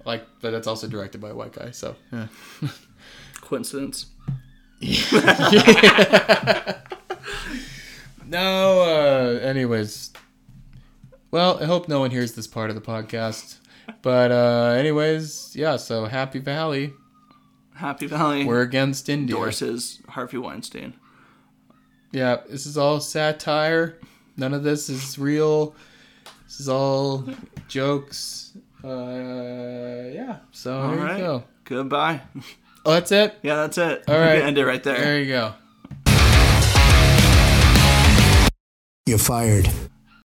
Like, but that's also directed by a white guy, so yeah. [laughs] coincidence? [laughs] No. Uh, anyways, well, I hope no one hears this part of the podcast. But uh, anyways, yeah. So Happy Valley, Happy Valley we're against India. endorses Harvey Weinstein. Yeah, this is all satire. None of this is real. This is all jokes. Uh, yeah. So All there right. you go. Goodbye. Oh, that's it. Yeah, that's it. All We can right. end it right there. There you go. You're fired.